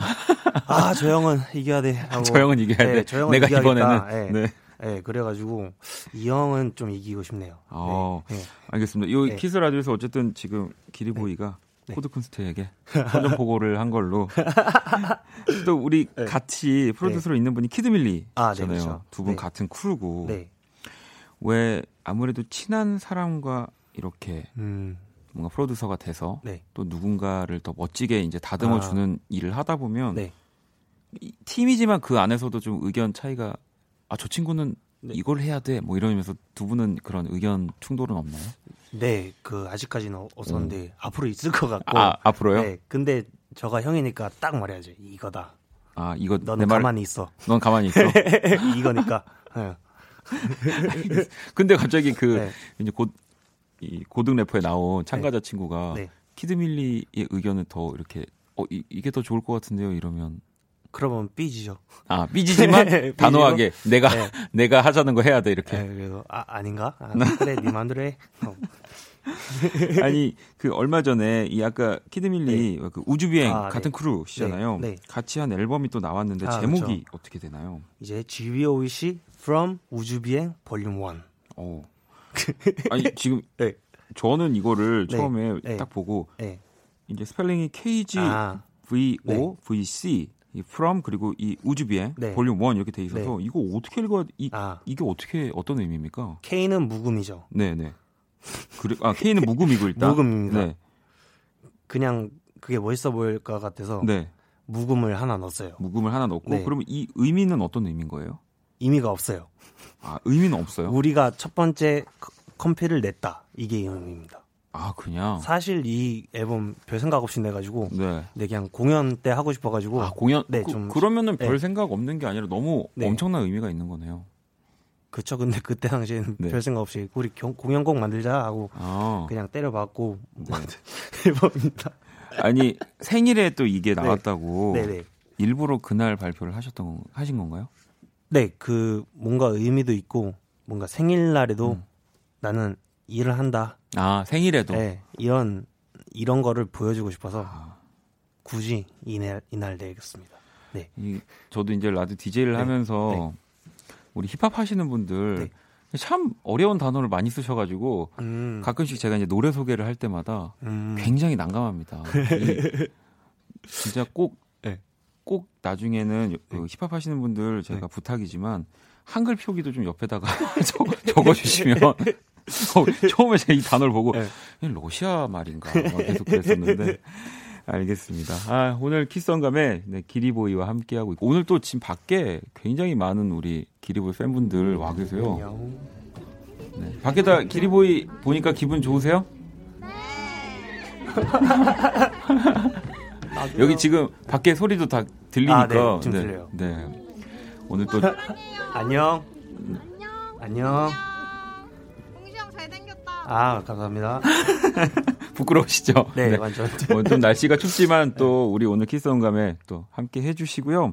아, 저 형은 이겨야 돼. 하고, 저 형은 이겨야 네, 돼. 저 형은 내가 이겨야겠다. 이번에는. 네. 네. 그래가지고, 이 형은 좀 이기고 싶네요. 어, 네, 네. 알겠습니다. 이 네. 키스 라디오에서 어쨌든 지금 기리보이가 네. 코드쿤스트에게 선전 포고를 한 걸로 또 우리 같이 프로듀서로 있는 분이 키드밀리잖아요. 아, 네, 그렇죠. 두분 같은 크루고 왜 아무래도 친한 사람과 이렇게 음. 뭔가 프로듀서가 돼서 네. 또 누군가를 더 멋지게 이제 다듬어 주는 아. 일을 하다 보면 네. 팀이지만 그 안에서도 좀 의견 차이가 아 저 친구는 네. 이걸 해야 돼 뭐 이러면서 두 분은 그런 의견 충돌은 없나요? 네, 그 아직까지는 없었는데 음. 앞으로 있을 것 같고. 아 앞으로요? 네, 근데 저가 형이니까 딱 말해야죠. 이거다. 아 이거 너는 가만히 있어. 넌 가만히 있어. 이거니까. 네. 근데 갑자기 그 네. 이제 곧 이 고등 래퍼에 나온 참가자 네. 친구가 네. 키드밀리의 의견은 더 이렇게 어 이, 이게 더 좋을 것 같은데요 이러면 그러면 삐지죠. 아 삐지지만 단호하게 내가 네. 내가 하자는 거 해야 돼 이렇게. 네, 그래서 아 아닌가? 아, 그래 네 맘대로 해. 어. 아니 그 얼마 전에 이 아까 키드밀리 네. 그 우주비행 아, 같은 네. 크루시잖아요. 네. 네. 같이 한 앨범이 또 나왔는데 아, 제목이 그렇죠. 어떻게 되나요? 이제 GBOC From 우주비행 Volume 1. 어. 아니 지금 네. 저는 이거를 네. 처음에 딱 보고 이제 스펠링이 KG 아. VO VC 이 from 그리고 이 우주비행 네. 볼륨 1 이렇게 돼 있어서 네. 이거 어떻게 읽어 이 아. 이게 어떻게 어떤 의미입니까? K는 묵음이죠. 네, 네. 그래 아 K는 묵음이고 일단 묵음입니다. 네. 그냥 그게 멋있어 보일 것 같아서 네. 묵음을 하나 넣었어요. 묵음을 하나 넣고 네. 그러면 이 의미는 어떤 의미인 거예요? 의미가 없어요. 아, 의미는 없어요? 우리가 첫 번째 컴피를 냈다. 이게 의미입니다. 아 그냥 사실 이 앨범 별 생각 없이 내가지고 네. 네 그냥 공연 때 하고 싶어가지고 아 공연 네좀 그, 러면은 네. 별 생각 없는 게 아니라 너무 네. 엄청난 의미가 있는 거네요. 그쵸 근데 그때 당시에는 네. 별 생각 없이 우리 경, 공연 곡 만들자 하고 아. 그냥 때려봤고 네. 앨범입니다. 아니 생일에 또 이게 네. 나왔다고 네. 일부러 그날 발표를 하셨던 하신 건가요? 네, 그 뭔가 의미도 있고 뭔가 생일날에도 음. 나는 일을 한다. 아 생일에도. 네, 이런 이런 거를 보여주고 싶어서 아. 굳이 이날 이날 내겠습니다. 네. 이, 저도 이제 라디오 DJ를 네. 하면서 네. 우리 힙합 하시는 분들 네. 참 어려운 단어를 많이 쓰셔가지고 음. 가끔씩 제가 이제 노래 소개를 할 때마다 음. 굉장히 난감합니다. 진짜 꼭, 네. 꼭 나중에는 네. 그 힙합 하시는 분들 제가 네. 부탁이지만 한글 표기도 좀 옆에다가 적어 주시면 어, 처음에 제가 이 단어를 보고 네. 러시아 말인가 계속 그랬었는데 알겠습니다. 아, 오늘 키성감에 네, 기리보이와 함께하고 있고 오늘 또 지금 밖에 굉장히 많은 우리 기리보이 팬분들 와 계세요. 네, 밖에다 기리보이 보니까 기분 좋으세요? 여기 지금 밖에 소리도 다 들리니까 아, 네, 좀 네, 들려요. 네. 오늘 또 안녕. 안녕. 아, 감사합니다. 부끄러우시죠? 네, 네. 완전. 어, 좀 날씨가 춥지만 또 우리 오늘 키스온감에 또 함께 해주시고요.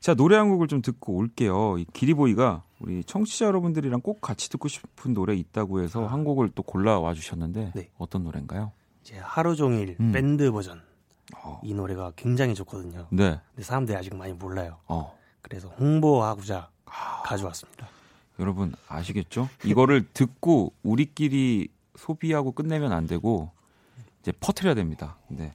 자, 노래 한 곡을 좀 듣고 올게요. 이 기리보이가 우리 청취자 여러분들이랑 꼭 같이 듣고 싶은 노래 있다고 해서 한 곡을 또 골라와 주셨는데 네. 어떤 노래인가요? 이제 하루 종일 음. 밴드 버전. 어. 이 노래가 굉장히 좋거든요. 네. 근데 사람들이 아직 많이 몰라요. 어. 그래서 홍보하고자 아. 가져왔습니다. 여러분 아시겠죠? 이거를 듣고 우리끼리 소비하고 끝내면 안 되고 이제 퍼트려야 됩니다. 네.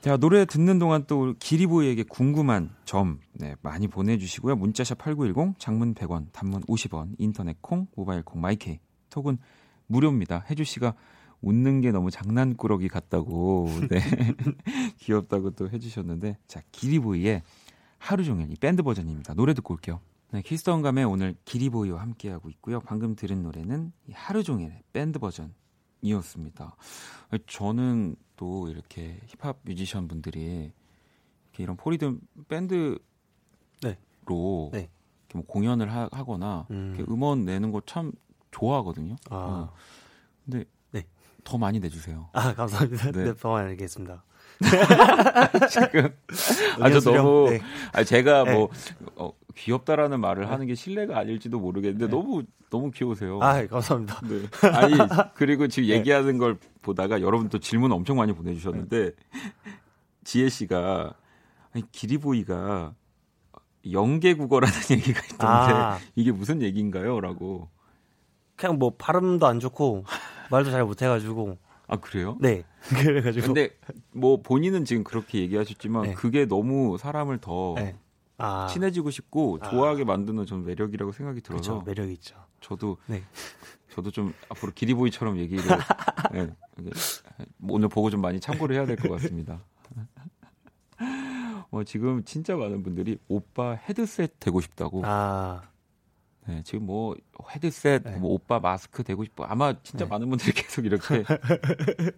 자, 노래 듣는 동안 또 기리보이에게 궁금한 점 네, 많이 보내주시고요. 문자샵 8910, 장문 100원, 단문 50원, 인터넷 콩, 모바일 콩, 마이케이, 톡은 무료입니다. 혜주 씨가 웃는 게 너무 장난꾸러기 같다고, 네. 귀엽다고 또 해주셨는데, 자, 기리보이의 하루 종일 이 밴드 버전입니다. 노래 듣고 올게요. 네, 키스 음감회 오늘 기리보이와 함께하고 있고요. 방금 들은 노래는 하루 종일의 밴드 버전이었습니다. 저는 또 이렇게 힙합 뮤지션 분들이 이렇게 이런 포리듬 밴드로 네. 네. 뭐 공연을 하, 거나 음. 음원 내는 거 참 좋아하거든요. 아. 어. 근데 네. 더 많이 내주세요. 아 감사합니다. 네, 네더 많이 내겠습니다. 지금 아주 너무 네. 아 제가 뭐 어, 귀엽다라는 말을 하는 게 신뢰가 아닐지도 모르겠는데 네. 너무 너무 귀여우세요. 아, 감사합니다. 네. 아니 그리고 지금 네. 얘기하는 걸 보다가 여러분 또 질문 엄청 많이 보내주셨는데 지혜 씨가 아니 기리보이가 영계 국어라는 얘기가 있던데 아. 이게 무슨 얘기인가요?라고. 그냥 뭐 발음도 안 좋고 말도 잘 못해가지고. 아 그래요? 네. 그래가지고. 근데 뭐 본인은 지금 그렇게 얘기하셨지만 네. 그게 너무 사람을 더 네. 아. 친해지고 싶고 아. 좋아하게 만드는 전 매력이라고 생각이 들어서 그쵸, 매력 있죠. 저도 네. 저도 좀 앞으로 기리보이처럼 얘기를 네, 오늘 보고 좀 많이 참고를 해야 될 것 같습니다. 어, 지금 진짜 많은 분들이 오빠 헤드셋 되고 싶다고. 아. 네, 지금 뭐 헤드셋, 네. 뭐 오빠 마스크 되고 싶어. 아마 진짜 네. 많은 분들이 계속 이렇게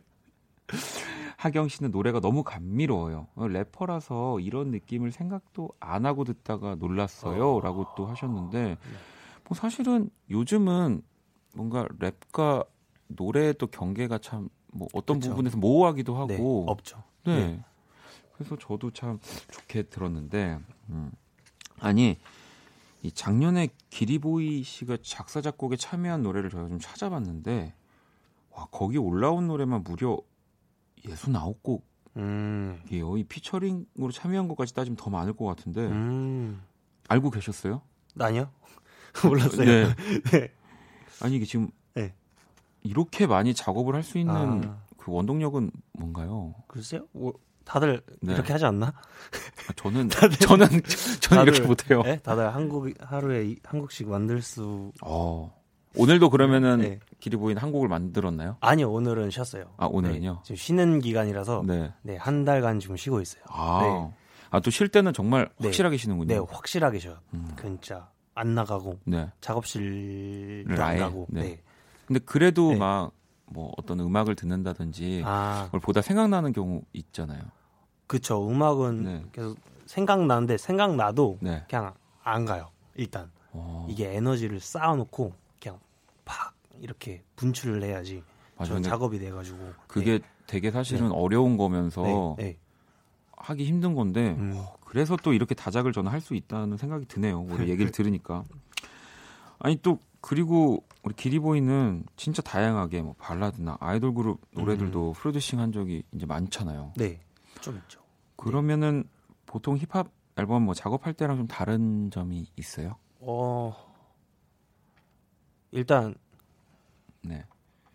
하경 씨는 노래가 너무 감미로워요. 어, 래퍼라서 이런 느낌을 생각도 안 하고 듣다가 놀랐어요. 어. 라고 또 하셨는데, 뭐 사실은 요즘은 뭔가 랩과 노래의 또 경계가 참 뭐 어떤 그쵸. 부분에서 모호하기도 하고 네, 없죠. 네. 네. 그래서 저도 참 좋게 들었는데 음. 아니 이 작년에 기리보이 씨가 작사 작곡에 참여한 노래를 저희가 좀 찾아봤는데 와 거기 올라온 노래만 무려 69곡 음. 이에요. 이 피처링으로 참여한 것까지 따지면 더 많을 것 같은데 음. 알고 계셨어요? 아니요. 몰랐어요. 네. 네. 아니 이게 지금 네. 이렇게 많이 작업을 할 수 있는 아. 그 원동력은 뭔가요? 글쎄요. 뭐 다들 네. 이렇게 하지 않나? 아, 저는 다들, 저는 저는 다들, 이렇게 못해요. 네? 다들 한국 하루에 한국씩 만들 수. 어. 오늘도 그러면은 네. 길이 보이는 한 곡을 만들었나요? 아니요, 오늘은 쉬었어요. 아 오늘은요? 네, 지금 쉬는 기간이라서 네. 네, 한 달간 지금 쉬고 있어요. 아, 네. 아또 쉴 때는 정말 네. 확실하게 쉬는군요. 네, 확실하게 쉬어요. 음. 진짜 안 나가고 네. 작업실도 안 가고. 네. 네. 근데 그래도 막뭐 어떤 음악을 듣는다든지 아. 그걸 보다 생각나는 경우 있잖아요. 그쵸. 음악은 계속 생각나는데 생각나도 그냥 안 가요. 일단 오. 어. 이게 에너지를 쌓아놓고 팍 이렇게 분출을 해야지 맞아, 작업이 돼가지고 그게 네. 되게 사실은 네. 어려운 거면서 네. 네. 하기 힘든 건데 음. 어, 그래서 또 이렇게 다작을 저는 할 수 있다는 생각이 드네요. 우리 얘기를 들으니까 아니 또 그리고 우리 기리보이는 진짜 다양하게 뭐 발라드나 아이돌 그룹 노래들도 음. 프로듀싱 한 적이 이제 많잖아요. 네, 좀 있죠. 그러면은 보통 힙합 앨범 뭐 작업할 때랑 좀 다른 점이 있어요? 어, 일단 네.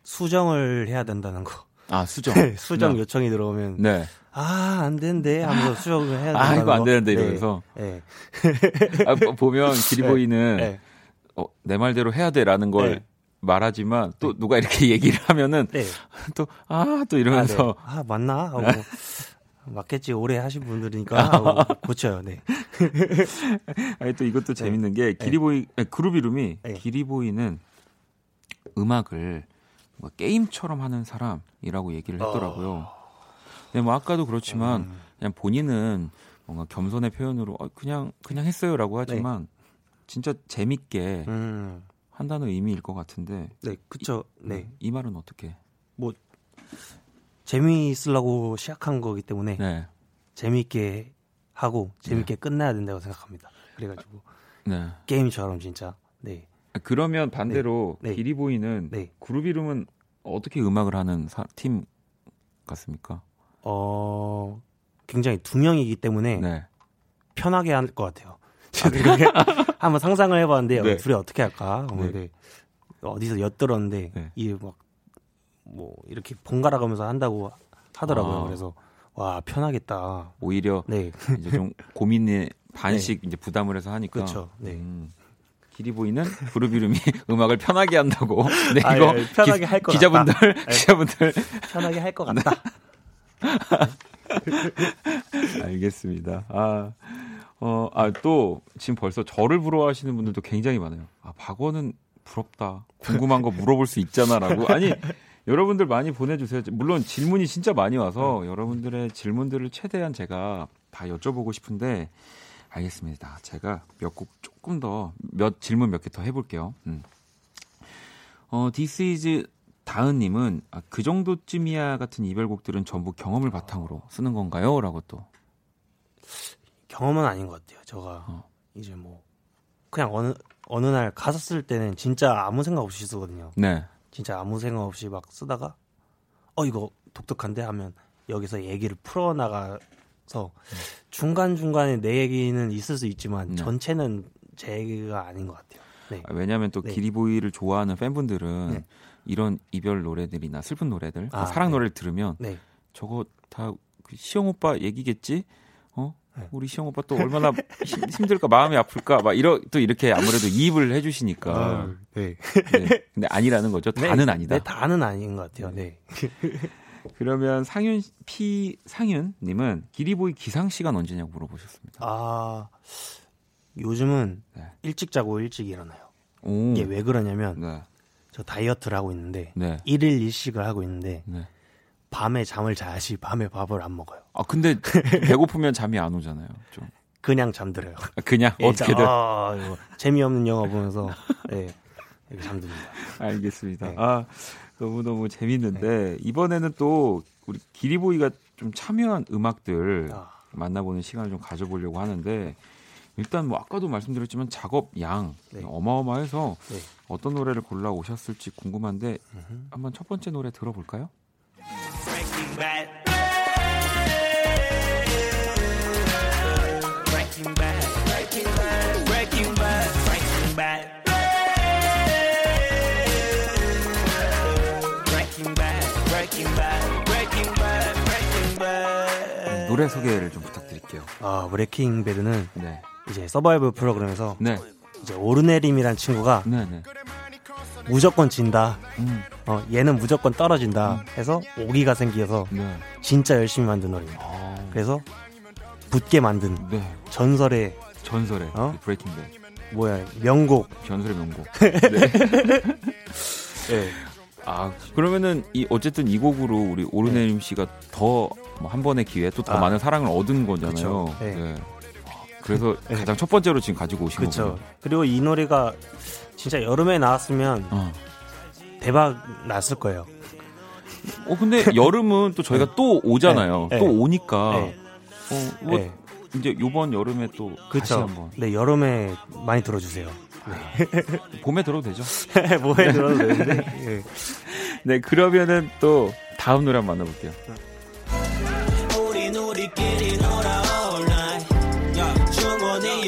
수정을 해야 된다는 거. 아 수정. 네, 수정 네. 요청이 들어오면 네. 아안 되는데 하면서 수정을 해야 된다. 아 이거 안 되는데 네. 이러면서. 네. 아, 보면 길이 보이는 네. 어, 내 말대로 해야 돼라는 걸 네. 말하지만 또 누가 이렇게 얘기를 하면은 또 아또 또 이러면서 아, 아 맞나 하고 맞겠지 오래 하신 분들이니까 하고 고쳐요. 네. 아니 또 이것도 재밌는 게 기리보이 그룹 이름이 기리보이는 음악을 뭐 게임처럼 하는 사람이라고 얘기를 했더라고요. 어... 네, 뭐 아까도 그렇지만 음... 그냥 본인은 뭔가 겸손의 표현으로 어, 그냥 그냥 했어요라고 하지만 네. 진짜 재밌게 음... 한다는 의미일 것 같은데. 네, 그쵸. 네, 이 말은 어떻게? 뭐 재미있으려고 시작한 거기 때문에 네. 재미있게 하고 재미있게 네. 끝나야 된다고 생각합니다. 그래가지고 네. 게임처럼 진짜 네 그러면 반대로 네. 네. 기리보이는 네. 그룹 이름은 어떻게 음악을 하는 사, 팀 같습니까? 어 굉장히 두 명이기 때문에 네. 편하게 할 것 같아요. 그렇게 한번 상상을 해봤는데 네. 둘이 어떻게 할까? 네. 네. 어디서 엿들었는데 네. 이막 뭐 이렇게 번갈아 가면서 한다고 하더라고요. 아. 그래서 와 편하겠다. 오히려 네. 이제 좀 고민에 반씩 네. 이제 부담을 해서 하니까. 그렇죠. 네. 음. 길이 보이는 그룹 이름이 음악을 편하게 한다고. 네, 아, 이거 예, 편하게 할 것 같다. 기자분들, 기자분들 편하게 할 것 같다. 알겠습니다. 아, 어, 아, 또, 지금 벌써 저를 부러워하시는 분들도 굉장히 많아요. 아, 박원은 부럽다. 궁금한 거 물어볼 수 있잖아. 라고. 아니, 여러분들 많이 보내주세요. 물론 질문이 진짜 많이 와서 네. 여러분들의 질문들을 최대한 제가 다 여쭤보고 싶은데, 알겠습니다. 제가 몇 곡 조금 더, 몇 질문 몇 개 더 해볼게요. 음. 어, This is 다은님은 아, 그 정도쯤이야 같은 이별곡들은 전부 경험을 바탕으로 쓰는 건가요? 라고 또. 경험은 아닌 것 같아요. 제가 어. 이제 뭐, 그냥 어느, 어느 날 가사 쓸 때는 진짜 아무 생각 없이 쓰거든요. 네. 진짜 아무 생각 없이 막 쓰다가, 어, 이거 독특한데 하면 여기서 얘기를 풀어 나가 서 중간 중간에 내 얘기는 있을 수 있지만 네. 전체는 제 얘기가 아닌 것 같아요. 네. 아, 왜냐하면 또 네. 기리보이를 좋아하는 팬분들은 네. 이런 이별 노래들이나 슬픈 노래들, 아, 사랑 네. 노래를 들으면 네. 저거 다그 시영 오빠 얘기겠지? 어? 네. 우리 시영 오빠 또 얼마나 힘들까 마음이 아플까 막 이러 또 이렇게 아무래도 이입을 해주시니까 아, 네. 네. 근데 아니라는 거죠 다는 아니다 네 다는 아닌 것 같아요 네 그러면 상윤 피 상윤 님은 기리보이 기상 시간 언제냐고 물어보셨습니다. 아 요즘은 네. 일찍 자고 일찍 일어나요. 오. 이게 왜 그러냐면 네. 저 다이어트를 하고 있는데 네. 일일 일식을 하고 있는데 네. 밤에 잠을 자야지 밤에 밥을 안 먹어요. 아 근데 배고프면 잠이 안 오잖아요. 좀. 그냥 잠들어요. 아, 그냥 예, 어떻게든 아, 재미없는 영화 보면서 예, 잠듭니다. 알겠습니다. 네. 아 너무 너무 재밌는데 네. 이번에는 또 우리 기리보이가 좀 참여한 음악들 아. 만나보는 시간을 좀 가져보려고 하는데 일단 뭐 아까도 말씀드렸지만 작업 양 네. 어마어마해서 네. 어떤 노래를 골라 오셨을지 궁금한데 음흠. 한번 첫 번째 노래 들어볼까요? 노래 소개를 좀 부탁드릴게요. 아, Breaking Bad는 네. 이제 서바이벌 프로그램에서 네. 이제 오르내림이란 친구가 네, 네. 무조건 진다. 음. 어, 얘는 무조건 떨어진다. 음. 해서 오기가 생기어서 네. 진짜 열심히 만든 노래예요. 아. 그래서 붙게 만든 네. 전설의 전설의 어? Breaking Bad 뭐야 명곡 전설의 명곡. 네. 아 그러면은 이 어쨌든 이 곡으로 우리 오르내림 씨가 더 뭐한 번의 기회 또더 아. 많은 사랑을 얻은 거잖아요. 네. 네. 그래서 네. 가장 첫 번째로 지금 가지고 오신 거죠. 그리고 이 노래가 진짜 여름에 나왔으면 어. 대박 났을 거예요. 어 근데 여름은 또 저희가 네. 또 오잖아요. 네. 또 오니까 네. 어, 뭐 네. 이제 요번 여름에 또 그쵸. 다시 한번. 네 여름에 많이 들어주세요. 네. 봄에 들어도 되죠? 봄에 들어도 되는데. 네 그러면은 또 다음 노래 한번 만나볼게요.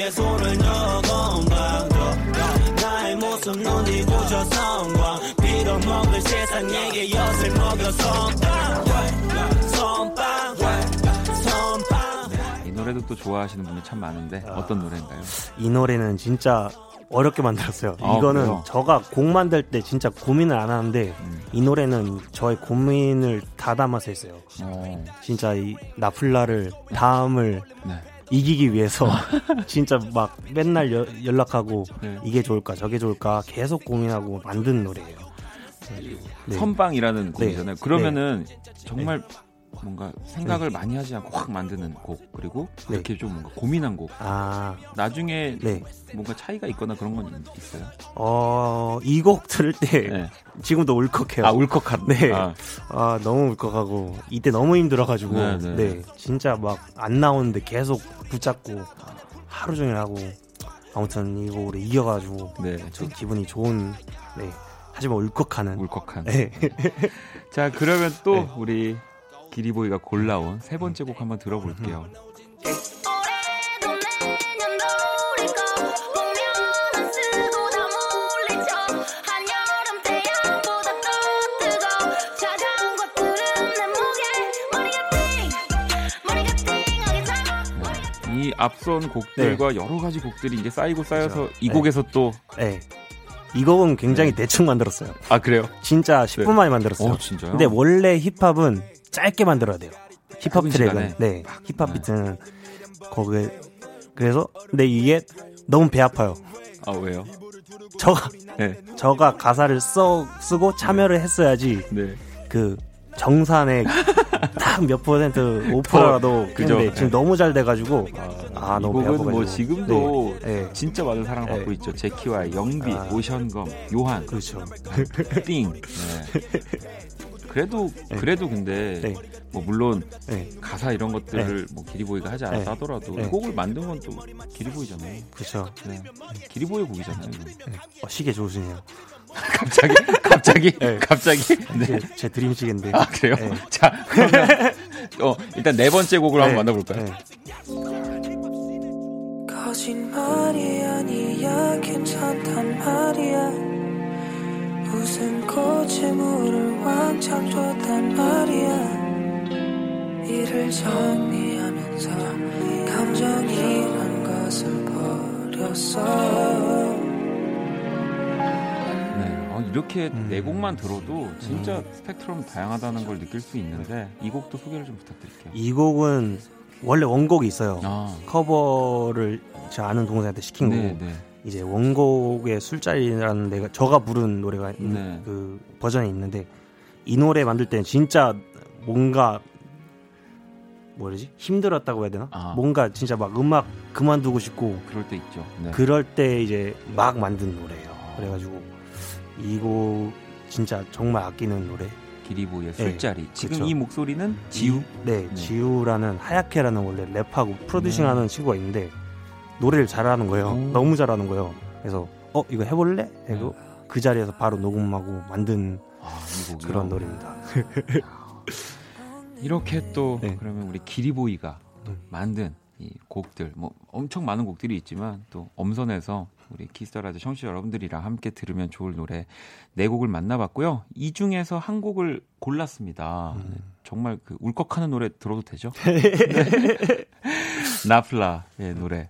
내 손을 넣어건가 나의 모습 눈이 부셔 성광 빌어먹을 세상 에게 엿을 먹여 이 노래도 또 좋아하시는 분이 참 많은데 아, 어떤 노래인가요? 이 노래는 진짜 어렵게 만들었어요. 아, 이거는 그래요? 저가 곡 만들 때 진짜 고민을 안 하는데 음. 이 노래는 저의 고민을 다 담아서 했어요. 어. 진짜 이 나플라를 다음을 네. 이기기 위해서 진짜 막 맨날 여, 연락하고 네. 이게 좋을까 저게 좋을까 계속 고민하고 만든 노래예요. 네. 선방이라는 곡이잖아요. 네. 그러면은 네. 정말 뭔가 생각을 네. 많이 하지 않고 확 만드는 곡 그리고 네. 이렇게 좀 뭔가 고민한 곡. 아 나중에 네. 뭔가 차이가 있거나 그런 건 있어요? 어이 곡 들을 때 네. 지금도 울컥해요. 아 울컥한. 네. 아. 아. 너무 울컥하고 이때 너무 힘들어가지고 네, 네. 네 진짜 막 안 나오는데 계속 붙잡고 하루 종일 하고 아무튼 이 곡으로 이겨가지고 네. 저 기분이 좋은 네. 하지만 울컥하는 울컥한. 네. 자 그러면 또 우리 기리보이가 골라온 세 번째 곡 한번 들어볼게요. 이 앞선 곡들과 네. 여러 가지 곡들이 이제 쌓이고 쌓여서 그렇죠. 이 곡에서 네. 또 네. 이 곡은 굉장히 네. 대충 만들었어요. 아 그래요? 진짜 10분 만에 만들었어요. 어, 진짜요? 근데 원래 힙합은 짧게 만들어야 돼요. 힙합 트랙은 네 힙합 비트는 거기 그래서 근데 이게 너무 배 아파요. 아 왜요? 저가 네. 저가 가사를 써 쓰고 참여를 했어야지 네. 그 정산에 딱 몇 퍼센트 5%라도 근데 지금 네. 너무 잘 돼가지고 아, 아 너무 배아파가지고 뭐 지금도 네. 네. 진짜 많은 사랑을 받고 네. 있죠 제키와 영비, 아. 오션검, 요한 그렇죠 띵 네. 그래도 네. 그래도 근데 네. 뭐 물론 네. 가사 이런 것들을 뭐 기리보이가 하지 않았다 하더라도 이 곡을 만든 건 또 기리보이잖아요. 그렇죠. 기리보이 곡이잖아요. 어, 시계 좋으시네요. 갑자기 갑자기 갑자기 네. 제, 제 드림 시계인데. 아 그래요? 자 그러면 어 일단 네 번째 곡으로 한번 만나볼까요? 거짓말이 아니야 괜찮단 말이야 무슨 꽃에 물을 왕창 줬단 말이야 일을 정리하면서 감정이란 것을 버렸어 네, 어, 이렇게 음. 네 곡만 들어도 진짜 음. 스펙트럼 다양하다는 걸 느낄 수 있는데 이 곡도 소개를 좀 부탁드릴게요. 이 곡은 원래 원곡이 있어요. 아. 커버를 제 아는 동생한테 시킨 네, 거고 네. 이제 원곡의 술자리라는 내가 저가 부른 노래가 네. 그 버전이 있는데 이 노래 만들 때는 진짜 뭔가 뭐지 힘들었다고 해야 되나? 아. 뭔가 진짜 막 음악 그만두고 싶고 그럴 때 있죠. 네. 그럴 때 이제 막 만든 노래예요. 아. 그래가지고 이곡 진짜 정말 아끼는 노래. 기리보이의 네. 술자리. 네, 지금 그쵸. 이 목소리는 지우. 네, 네, 지우라는 하야케라는 원래 랩하고 프로듀싱하는 네. 친구가 있는데 노래를 잘하는 거예요. 오. 너무 잘하는 거예요. 그래서 어 이거 해볼래? 하고 네. 그 자리에서 바로 녹음하고 만든 아, 그런 노래입니다. 이렇게 또 네. 그러면 우리 기리보이가 음. 만든 이 곡들 뭐 엄청 많은 곡들이 있지만 또 엄선해서 우리 Kiss the Radio 청취자 여러분들이랑 함께 들으면 좋을 노래 네 곡을 만나봤고요. 이 중에서 한 곡을 골랐습니다. 음. 정말 그 울컥하는 노래 들어도 되죠? 네. 나플라의 노래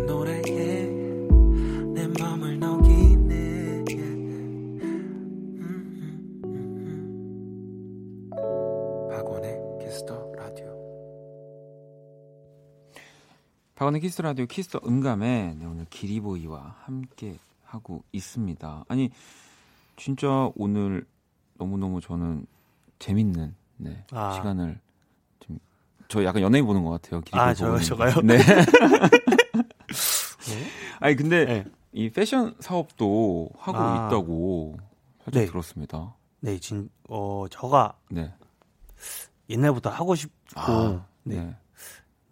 박원의 Kiss the Radio 키스 음감회 네, 오늘 기리보이와 함께 하고 있습니다. 아니 진짜 오늘 너무 너무 저는 재밌는 네, 아. 시간을 좀, 저 약간 연예인 보는 것 같아요. 아, 저, 저가요? 네. 네. 아니, 근데 네. 이 패션 사업도 하고 아. 있다고 네. 들었습니다. 네, 진, 어, 저가 네. 옛날부터 하고 싶고, 아, 네.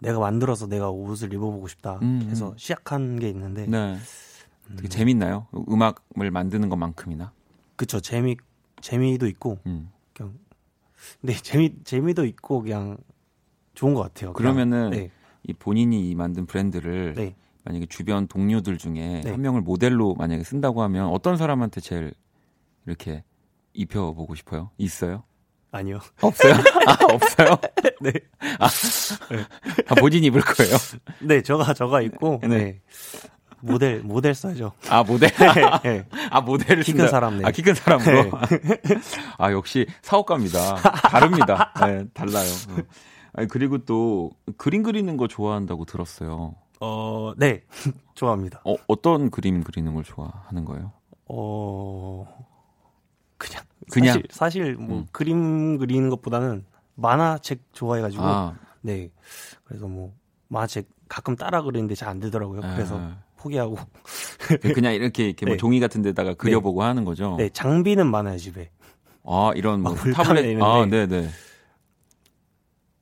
네. 내가 만들어서 내가 옷을 입어보고 싶다 음, 해서 음. 시작한 게 있는데. 네. 되게 음. 재밌나요? 음악을 만드는 것만큼이나? 그쵸, 재미, 재미도 있고 음. 그냥 네 재미 재미도 있고 그냥 좋은 것 같아요. 그러면은 네. 이 본인이 만든 브랜드를 네. 만약에 주변 동료들 중에 네. 한 명을 모델로 만약에 쓴다고 하면 어떤 사람한테 제일 이렇게 입혀보고 싶어요? 있어요? 아니요. 없어요? 아, 없어요? 네. 아, 아, 본인 입을 거예요? 네, 저가, 저가 있고, 네. 네. 모델 모델 써야죠. 아 모델. 네, 아 모델을 키큰 사람. 네. 아 키 큰 사람으로. 네. 아 역시 사업가입니다. 다릅니다. 네, 달라요. 어. 아니 그리고 또 그림 그리는 거 좋아한다고 들었어요. 어, 네, 좋아합니다. 어, 어떤 그림 그리는 걸 좋아하는 거예요? 어, 그냥 그냥 사실, 사실 뭐 음. 그림 그리는 것보다는 만화책 좋아해가지고 아. 네, 그래서 뭐 만화책 가끔 따라 그리는데 잘 안 되더라고요. 그래서 아. 포기하고 그냥 이렇게 이렇게 뭐 네. 종이 같은 데다가 그려보고 네. 하는 거죠. 네, 장비는 많아요 집에. 아 이런 뭐 타블렛. 아, 네, 네.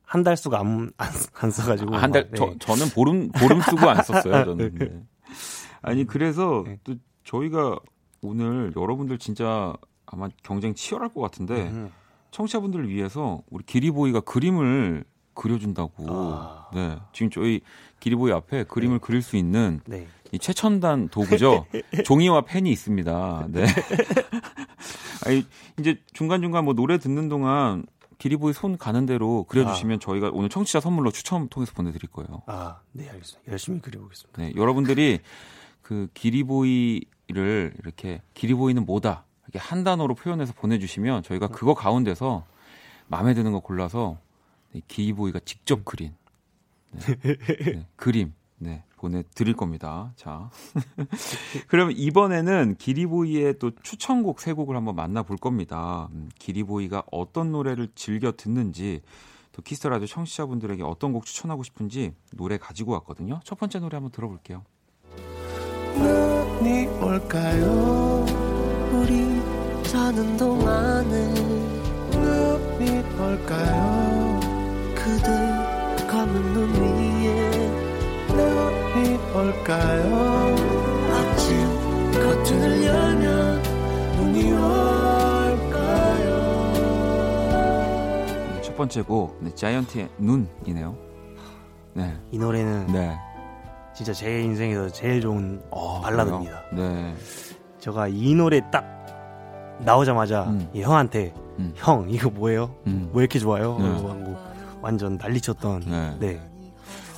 한달 쓰고 안, 안, 안 써가지고. 아, 한 달, 네. 저, 저는 보름, 보름 쓰고 안 썼어요, 저는. 네. 아니, 그래서 네. 또 저희가 오늘 여러분들 진짜 아마 경쟁 치열할 것 같은데, 음. 청취자분들을 위해서 우리 기리보이가 그림을 그려준다고. 아. 네. 지금 저희 기리보이 앞에 그림을 네. 그릴 수 있는 네. 이 최첨단 도구죠. 종이와 펜이 있습니다. 네. 아니, 이제 중간중간 뭐 노래 듣는 동안 기리보이 손 가는 대로 그려주시면 아. 저희가 오늘 청취자 선물로 추첨 통해서 보내드릴 거예요. 아, 네, 알겠습니다. 열심히 그려보겠습니다. 네, 여러분들이 그 기리보이를 이렇게 기리보이는 뭐다 이렇게 한 단어로 표현해서 보내주시면 저희가 그거 가운데서 마음에 드는 거 골라서 네, 기리보이가 직접 그린 네, 네, 그림 네, 보내드릴 겁니다. 자. 그럼 이번에는 기리보이의 또 추천곡 세 곡을 한번 만나볼 겁니다. 음, 기리보이가 어떤 노래를 즐겨 듣는지, 또 키스터라디오 청취자분들에게 어떤 곡 추천하고 싶은지 노래 가지고 왔거든요. 첫 번째 노래 한번 들어볼게요. 우리 자는 동안에 눈이 올까요? 그대 감은 눈 위에 날이 올까요 아침 커튼을 열면 눈이 올까요 첫 번째 곡 네, 자이언티의 눈이네요 네. 이 노래는 네. 진짜 제 인생에서 제일 좋은 어, 발라드입니다 네. 제가 이 노래 딱 나오자마자 음. 이 형한테 음. 형 이거 뭐예요? 음. 뭐 이렇게 좋아요? 네. 완전 난리쳤던 네. 네.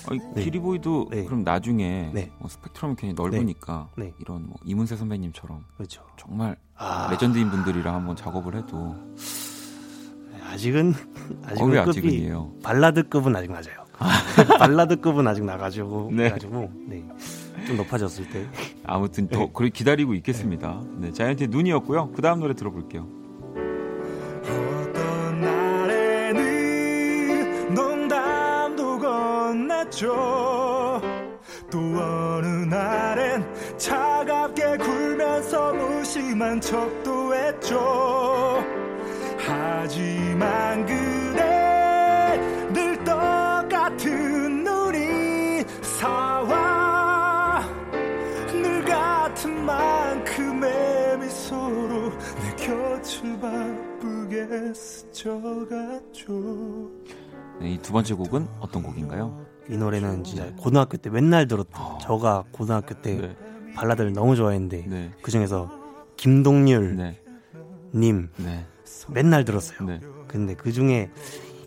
아니, 네. 기리보이도 네. 그럼 나중에 네. 뭐 스펙트럼이 굉장히 넓으니까 네. 네. 이런 뭐 이문세 선배님처럼 그렇죠. 정말 아... 레전드인 분들이랑 한번 작업을 해도 아직은 아직은 어, 급이? 발라드급은 아직 낮아요. 발라드급은 아직 나가지고 네. 가지고 네. 좀 높아졌을 때. 아무튼 더 네. 그래 기다리고 있겠습니다. 네, 자이언티의 눈이었고요. 그 다음 노래 들어볼게요. 어떤 날에는 농담도 건넸죠. 또 어느 날엔 차갑게 굴면서 무심한 척도 했죠. 하지만 그대 늘 똑같은 눈이 사 곁을 바쁘게 스쳐갔죠. 네, 이두 번째 곡은 어떤 곡인가요? 이 노래는 진짜 고등학교 때 맨날 들었던 어. 저가 고등학교 때 네. 발라드를 너무 좋아했는데 네. 그 중에서 김동률 네. 님 네. 맨날 들었어요. 네. 근데 그 중에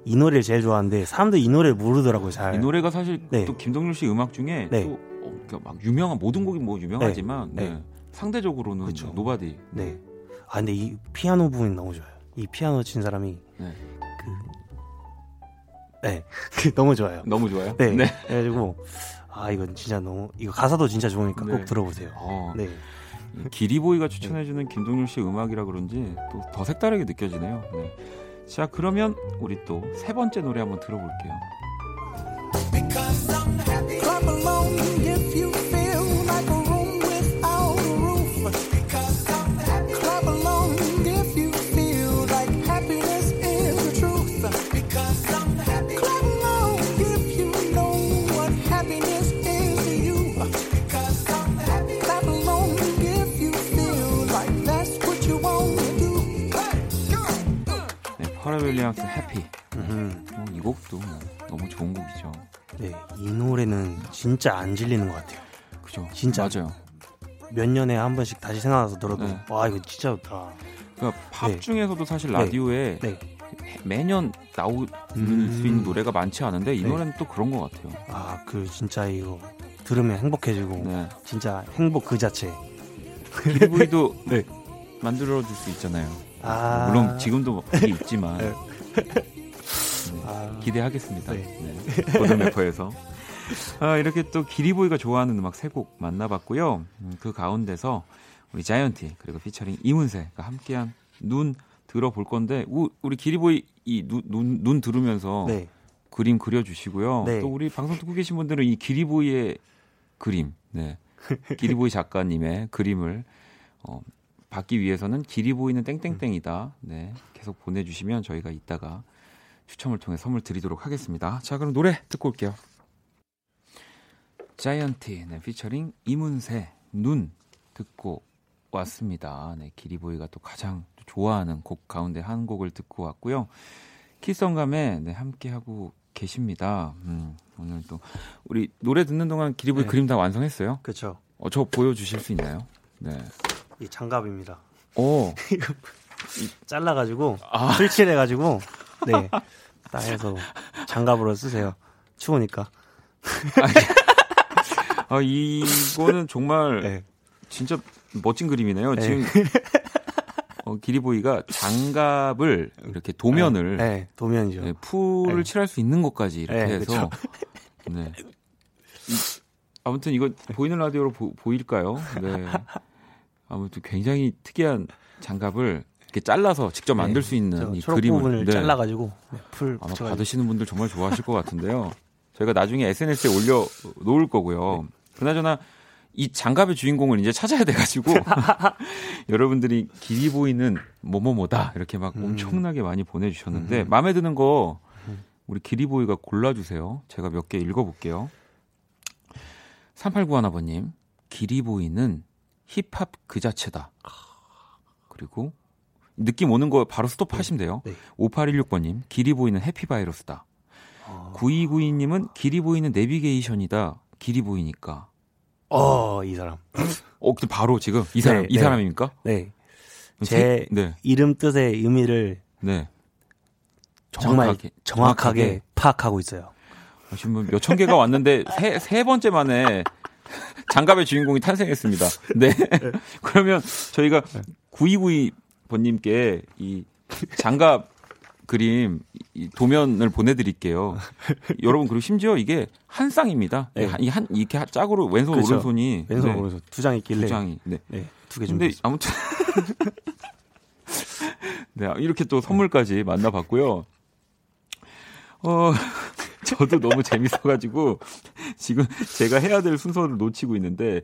이 노래를 제일 좋아하는데 사람들이 이 노래를 모르더라고요. 잘. 이 노래가 사실 네. 또 김동률 씨 음악 중에 네. 또 어, 그러니까 막 유명한 모든 곡이 뭐 유명하지만 네. 상대적으로는 그쵸. Nobody. 네. 아 근데 이 피아노 부분이 너무 좋아요. 이 피아노 친 사람이 네. 너무 좋아요. 너무 좋아요? 네. 네. 그래가지고, 아, 이건 진짜 너무, 이거 가사도 진짜 좋으니까 네. 꼭 들어보세요. 어. 네. 기리보이가 추천해주는 김동률 씨 음악이라 그런지 또 더 색다르게 느껴지네요. 네. 자, 그러면 우리 또 세 번째 노래 한번 들어볼게요. 윌리엄스 해피. 뭐, 이 곡도 뭐 너무 좋은 곡이죠. 네, 이 노래는 진짜 안 질리는 것 같아요. 그죠? 진짜 맞아요. 몇 년에 한 번씩 다시 생각나서 들어도 네. 와 이거 진짜 좋다. 그러니까 팝 네. 중에서도 사실 네. 라디오에 네. 매년 나올 음... 수 있는 노래가 많지 않은데 이 네. 노래는 또 그런 것 같아요. 아, 그 진짜 이거 들으면 행복해지고 네. 진짜 행복 그 자체. DV도 네. 만들어 줄 수 있잖아요. 아... 물론 지금도 있지만 네. 네, 아... 기대하겠습니다. 네. 네. 골든래퍼에서 아, 이렇게 또 기리보이가 좋아하는 음악 세 곡 만나봤고요. 음, 그 가운데서 우리 자이언티 그리고 피처링 이문세가 함께한 눈 들어볼 건데 우, 우리 기리보이 이눈 눈, 눈 들으면서 네. 그림 그려주시고요. 네. 또 우리 방송 듣고 계신 분들은 이 기리보이의 그림, 네. 기리보이 작가님의 그림을 어, 받기 위해서는 길이 보이는 땡땡땡이다. 네. 계속 보내주시면 저희가 이따가 추첨을 통해 선물 드리도록 하겠습니다. 자, 그럼 노래 듣고 올게요. 자이언티, 네, 피처링 이문세, 눈 듣고 왔습니다. 네, 기리보이가 또 가장 좋아하는 곡 가운데 한 곡을 듣고 왔고요. 키성감에 네, 함께하고 계십니다. 음, 오늘 또 우리 노래 듣는 동안 기리보이 네. 그림 다 완성했어요? 그렇죠. 어, 저 보여주실 수 있나요? 네. 이 장갑입니다. 오. 잘라가지고 아. 설치해가지고 네. 딱 해서 장갑으로 쓰세요. 추우니까. 아, 이거는 정말 네. 진짜 멋진 그림이네요. 네. 지금 어, 기리보이가 장갑을 이렇게 도면을 네, 네 도면이죠. 네, 풀을 네. 칠할 수 있는 것까지 이렇게 네, 해서 네. 아무튼 이거 보이는 라디오로 보, 일까요 네. 아무튼 굉장히 특이한 장갑을 이렇게 잘라서 직접 만들 네, 수 있는 이 그림을 네. 잘라가지고 네, 풀 아마 붙여가지고. 받으시는 분들 정말 좋아하실 것 같은데요. 저희가 나중에 SNS에 올려 놓을 거고요. 네. 그나저나 이 장갑의 주인공을 이제 찾아야 돼가지고 여러분들이 길이 보이는 뭐뭐뭐다 이렇게 막 음. 엄청나게 많이 보내주셨는데 음. 마음에 드는 거 우리 기리보이가 골라주세요. 제가 몇 개 읽어볼게요. 3891아버님, 기리보이는 힙합 그 자체다. 그리고 느낌 오는 거 바로 스톱하시면 돼요. 네. 5816번님, 길이 보이는 해피바이러스다. 아... 9292님은 길이 보이는 내비게이션이다. 길이 보이니까. 어, 이 사람. 어, 근데 바로 지금 이 사람, 네, 이 네. 사람입니까? 네. 제 네. 이름 뜻의 의미를 네. 정말 정확하게, 정확하게 파악하고 있어요. 아, 지금 몇천 개가 왔는데 세, 세 번째 만에 장갑의 주인공이 탄생했습니다. 네. 그러면 저희가 9292 번님께 이 장갑 그림 이 도면을 보내드릴게요. 여러분 그리고 심지어 이게 한 쌍입니다. 네. 이한 이렇게 짝으로 왼손 그렇죠. 오른손이 왼손 네. 오른손 두장 있길래 두 장이 네, 네 두개 준비. 근데 아무튼 네 이렇게 또 선물까지 만나봤고요. 어 저도 너무 재밌어가지고 지금 제가 해야 될 순서를 놓치고 있는데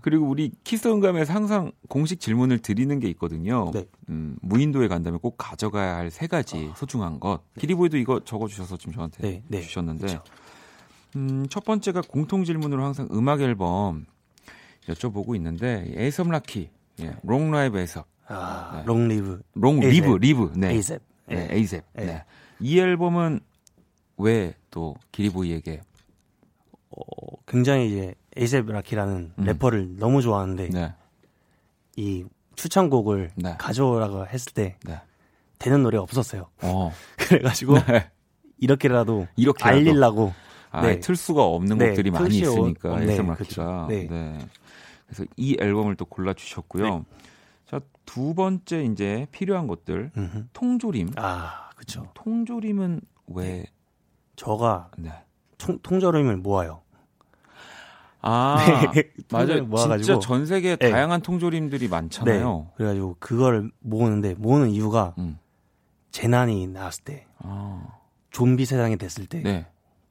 그리고 우리 키스 음감회에서 항상 공식 질문을 드리는 게 있거든요. 네. 음, 무인도에 간다면 꼭 가져가야 할 세 가지 아. 소중한 것. 네. 기리보이도 이거 적어주셔서 지금 저한테 네, 네. 주셨는데, 그렇죠. 음, 첫 번째가 공통 질문으로 항상 음악 앨범 여쭤보고 있는데 A$AP Rocky, 예, Long Live A$AP. 아, 네. Long Live. Long Live, Live. 네. A$AP. 네, 에이셉. 네. 네. 이 앨범은 왜 또 기리보이에게 어, 굉장히 이제 에이셉 라키라는 음. 래퍼를 너무 좋아하는데 네. 이 추천곡을 네. 가져오라고 했을 때 네. 되는 노래가 없었어요. 어. 그래가지고 네. 이렇게라도 이렇게 알리려고 아, 네. 틀 수가 없는 네, 곡들이 많이 있으니까 에이셉 라키가 네. 그래서 이 앨범을 또 골라 주셨고요. 자, 두 번째 이제 필요한 것들 음흠. 통조림. 아, 그렇죠. 통조림은 왜 저가 통, 통조림을 모아요. 아, 네. 맞아요. 모아가지고. 진짜 전 세계 네. 다양한 통조림들이 많잖아요. 네. 그래가지고 그걸 모으는데 모으는 이유가 음. 재난이 나왔을 때, 아. 좀비 세상이 됐을 때, 네.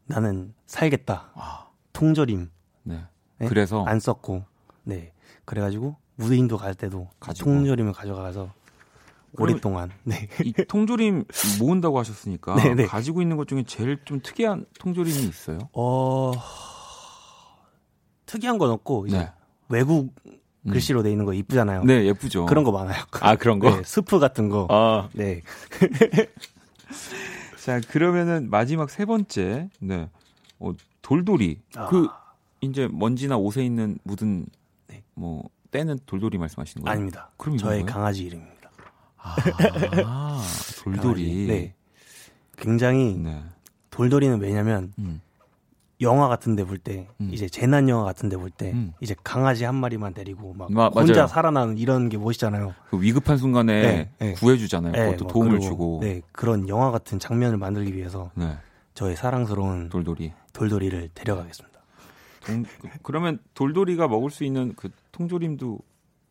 나는 살겠다. 아. 통조림. 네. 네. 그래서 안 썼고, 네. 그래가지고 무인도 갈 때도 가지고. 통조림을 가져가서 오랫동안. 네. 이 통조림 모은다고 하셨으니까 네, 네. 가지고 있는 것 중에 제일 좀 특이한 통조림이 있어요? 어. 특이한 건 없고 이제 네. 외국 음. 글씨로 돼 있는 거 이쁘잖아요. 네, 예쁘죠. 그런 거 많아요. 아, 그런 거? 네, 스프 같은 거. 아. 네. 자, 그러면은 마지막 세 번째. 네. 어, 돌돌이. 아. 그 이제 먼지나 옷에 있는 묻은 네. 뭐 때는 돌돌이 말씀하시는 거예요? 아닙니다. 그럼 저의 거예요? 강아지 이름입니다. 아, 돌돌이. 강아지. 네. 굉장히 네. 돌돌이는 왜냐면 음. 영화 같은 데 볼때 음. 이제 재난 영화 같은 데 볼때 음. 이제 강아지 한 마리만 데리고 막 마, 혼자 맞아요. 살아나는 이런 게 멋있잖아요. 그 위급한 순간에 네, 네. 구해주잖아요. 네, 그것도 뭐 도움을 주고. 네, 그런 영화 같은 장면을 만들기 위해서 네. 저의 사랑스러운 돌돌이 돌돌이를 데려가겠습니다. 동, 그러면 돌돌이가 먹을 수 있는 그 통조림도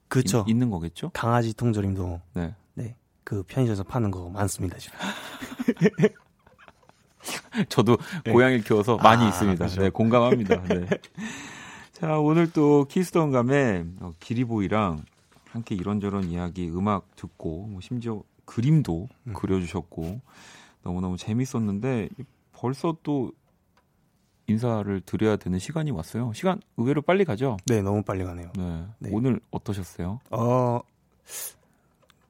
그렇죠. 있, 는 거겠죠? 강아지 통조림도 네. 네. 그 편의점에서 파는 거 많습니다, 지금. 저도 네. 고양이를 키워서 많이 아, 있습니다. 그렇죠. 네, 공감합니다. 네. 자, 오늘 또 키스던 감에 어, 기리보이랑 함께 이런저런 이야기, 음악 듣고, 뭐 심지어 그림도 음. 그려주셨고, 너무너무 재밌었는데, 벌써 또 인사를 드려야 되는 시간이 왔어요. 시간 의외로 빨리 가죠? 네, 너무 빨리 가네요. 네. 네. 오늘 어떠셨어요? 어,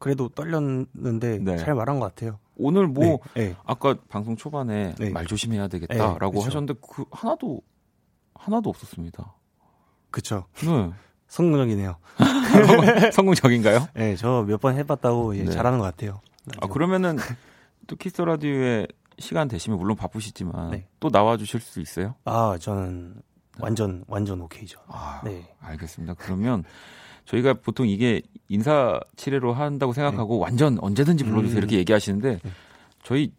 그래도 떨렸는데 네. 잘 말한 것 같아요. 오늘 뭐 네, 네. 아까 방송 초반에 네. 말 조심해야 되겠다라고 네, 하셨는데 그 하나도 하나도 없었습니다. 그쵸. 네. 성공적이네요. 성공적인가요? 네, 저 몇 번 해봤다고 이제 네. 잘하는 것 같아요. 아 그러면은 또 키스 라디오에 시간 되시면 물론 바쁘시지만 네. 또 나와주실 수 있어요? 아 저는 완전 완전 오케이죠. 아, 네, 알겠습니다. 그러면 저희가 보통 이게 인사 치레로 한다고 생각하고 네. 완전 언제든지 불러주세요 음. 이렇게 얘기하시는데 네. 저희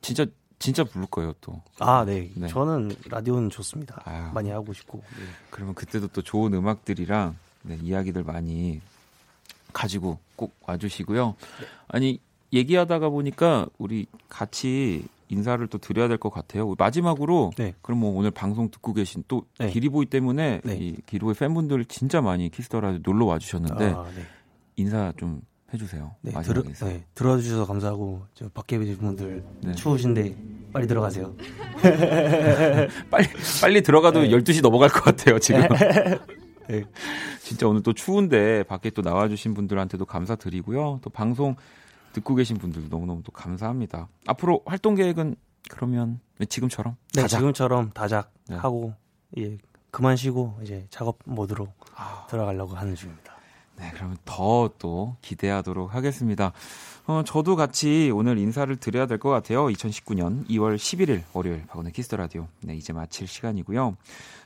진짜 진짜 부를 거예요 또. 아 네. 네. 저는 라디오는 좋습니다. 아유. 많이 하고 싶고. 네. 그러면 그때도 또 좋은 음악들이랑 네, 이야기들 많이 가지고 꼭 와주시고요. 네. 아니 얘기하다가 보니까 우리 같이 인사를 또 드려야 될 것 같아요. 마지막으로 네. 그럼 뭐 오늘 방송 듣고 계신 또 네. 기리보이 때문에 네. 이 기리보이 팬분들 진짜 많이 키스터라도 놀러 와 주셨는데 아, 네. 인사 좀 해주세요. 네, 들어, 네, 들어주셔서 감사하고 저 밖에 계신 분들 네. 추우신데 빨리 들어가세요. 빨리 빨리 들어가도 네. 12시 넘어갈 것 같아요 지금. 네. 진짜 오늘 또 추운데 밖에 또 나와주신 분들한테도 감사드리고요. 또 방송 듣고 계신 분들도 너무너무 또 감사합니다. 앞으로 활동 계획은 그러면 지금처럼 네, 다작. 지금처럼 다작 네. 하고 예, 그만 쉬고 이제 작업 모드로 아. 들어가려고 하는 중입니다. 네, 그러면 더 또 기대하도록 하겠습니다. 어, 저도 같이 오늘 인사를 드려야 될 것 같아요. 2019년 2월 11일 월요일 박원의 Kiss the Radio. 네, 이제 마칠 시간이고요.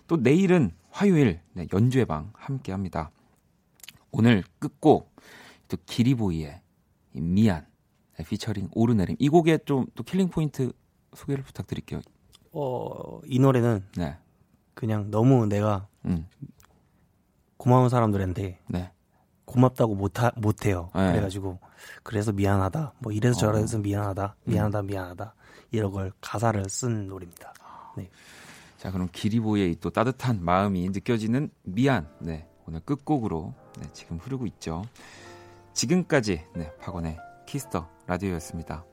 또 내일은 화요일 네, 연주회 방 함께 합니다. 오늘 끝곡 또 기리보이의 미안 네, 피처링 오르내림. 이 곡에 좀또 killing point 소개를 부탁드릴게요. 어, 이 노래는 네. 그냥 너무 내가 음. 고마운 사람들한테 네. 고맙다고 못하, 못해요. 네. 그래가지고 그래서 미안하다. 뭐 이래서 저래서 어. 미안하다. 미안하다. 미안하다. 이런 걸 가사를 쓴 노래입니다. 네. 자 그럼 기리보이의 또 따뜻한 마음이 느껴지는 미안. 네 오늘 끝곡으로 네, 지금 흐르고 있죠. 지금까지 네, 박원의 Kiss the Radio였습니다.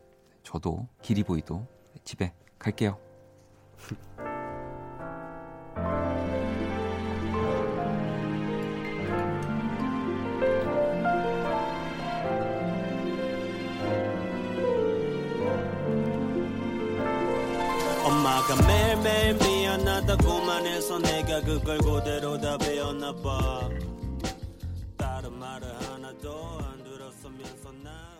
저도 기리보이도 집에 갈게요. 엄마가 매일매일 미안하다고만 해서 내가 그걸 그대로 다 배웠나 봐 now.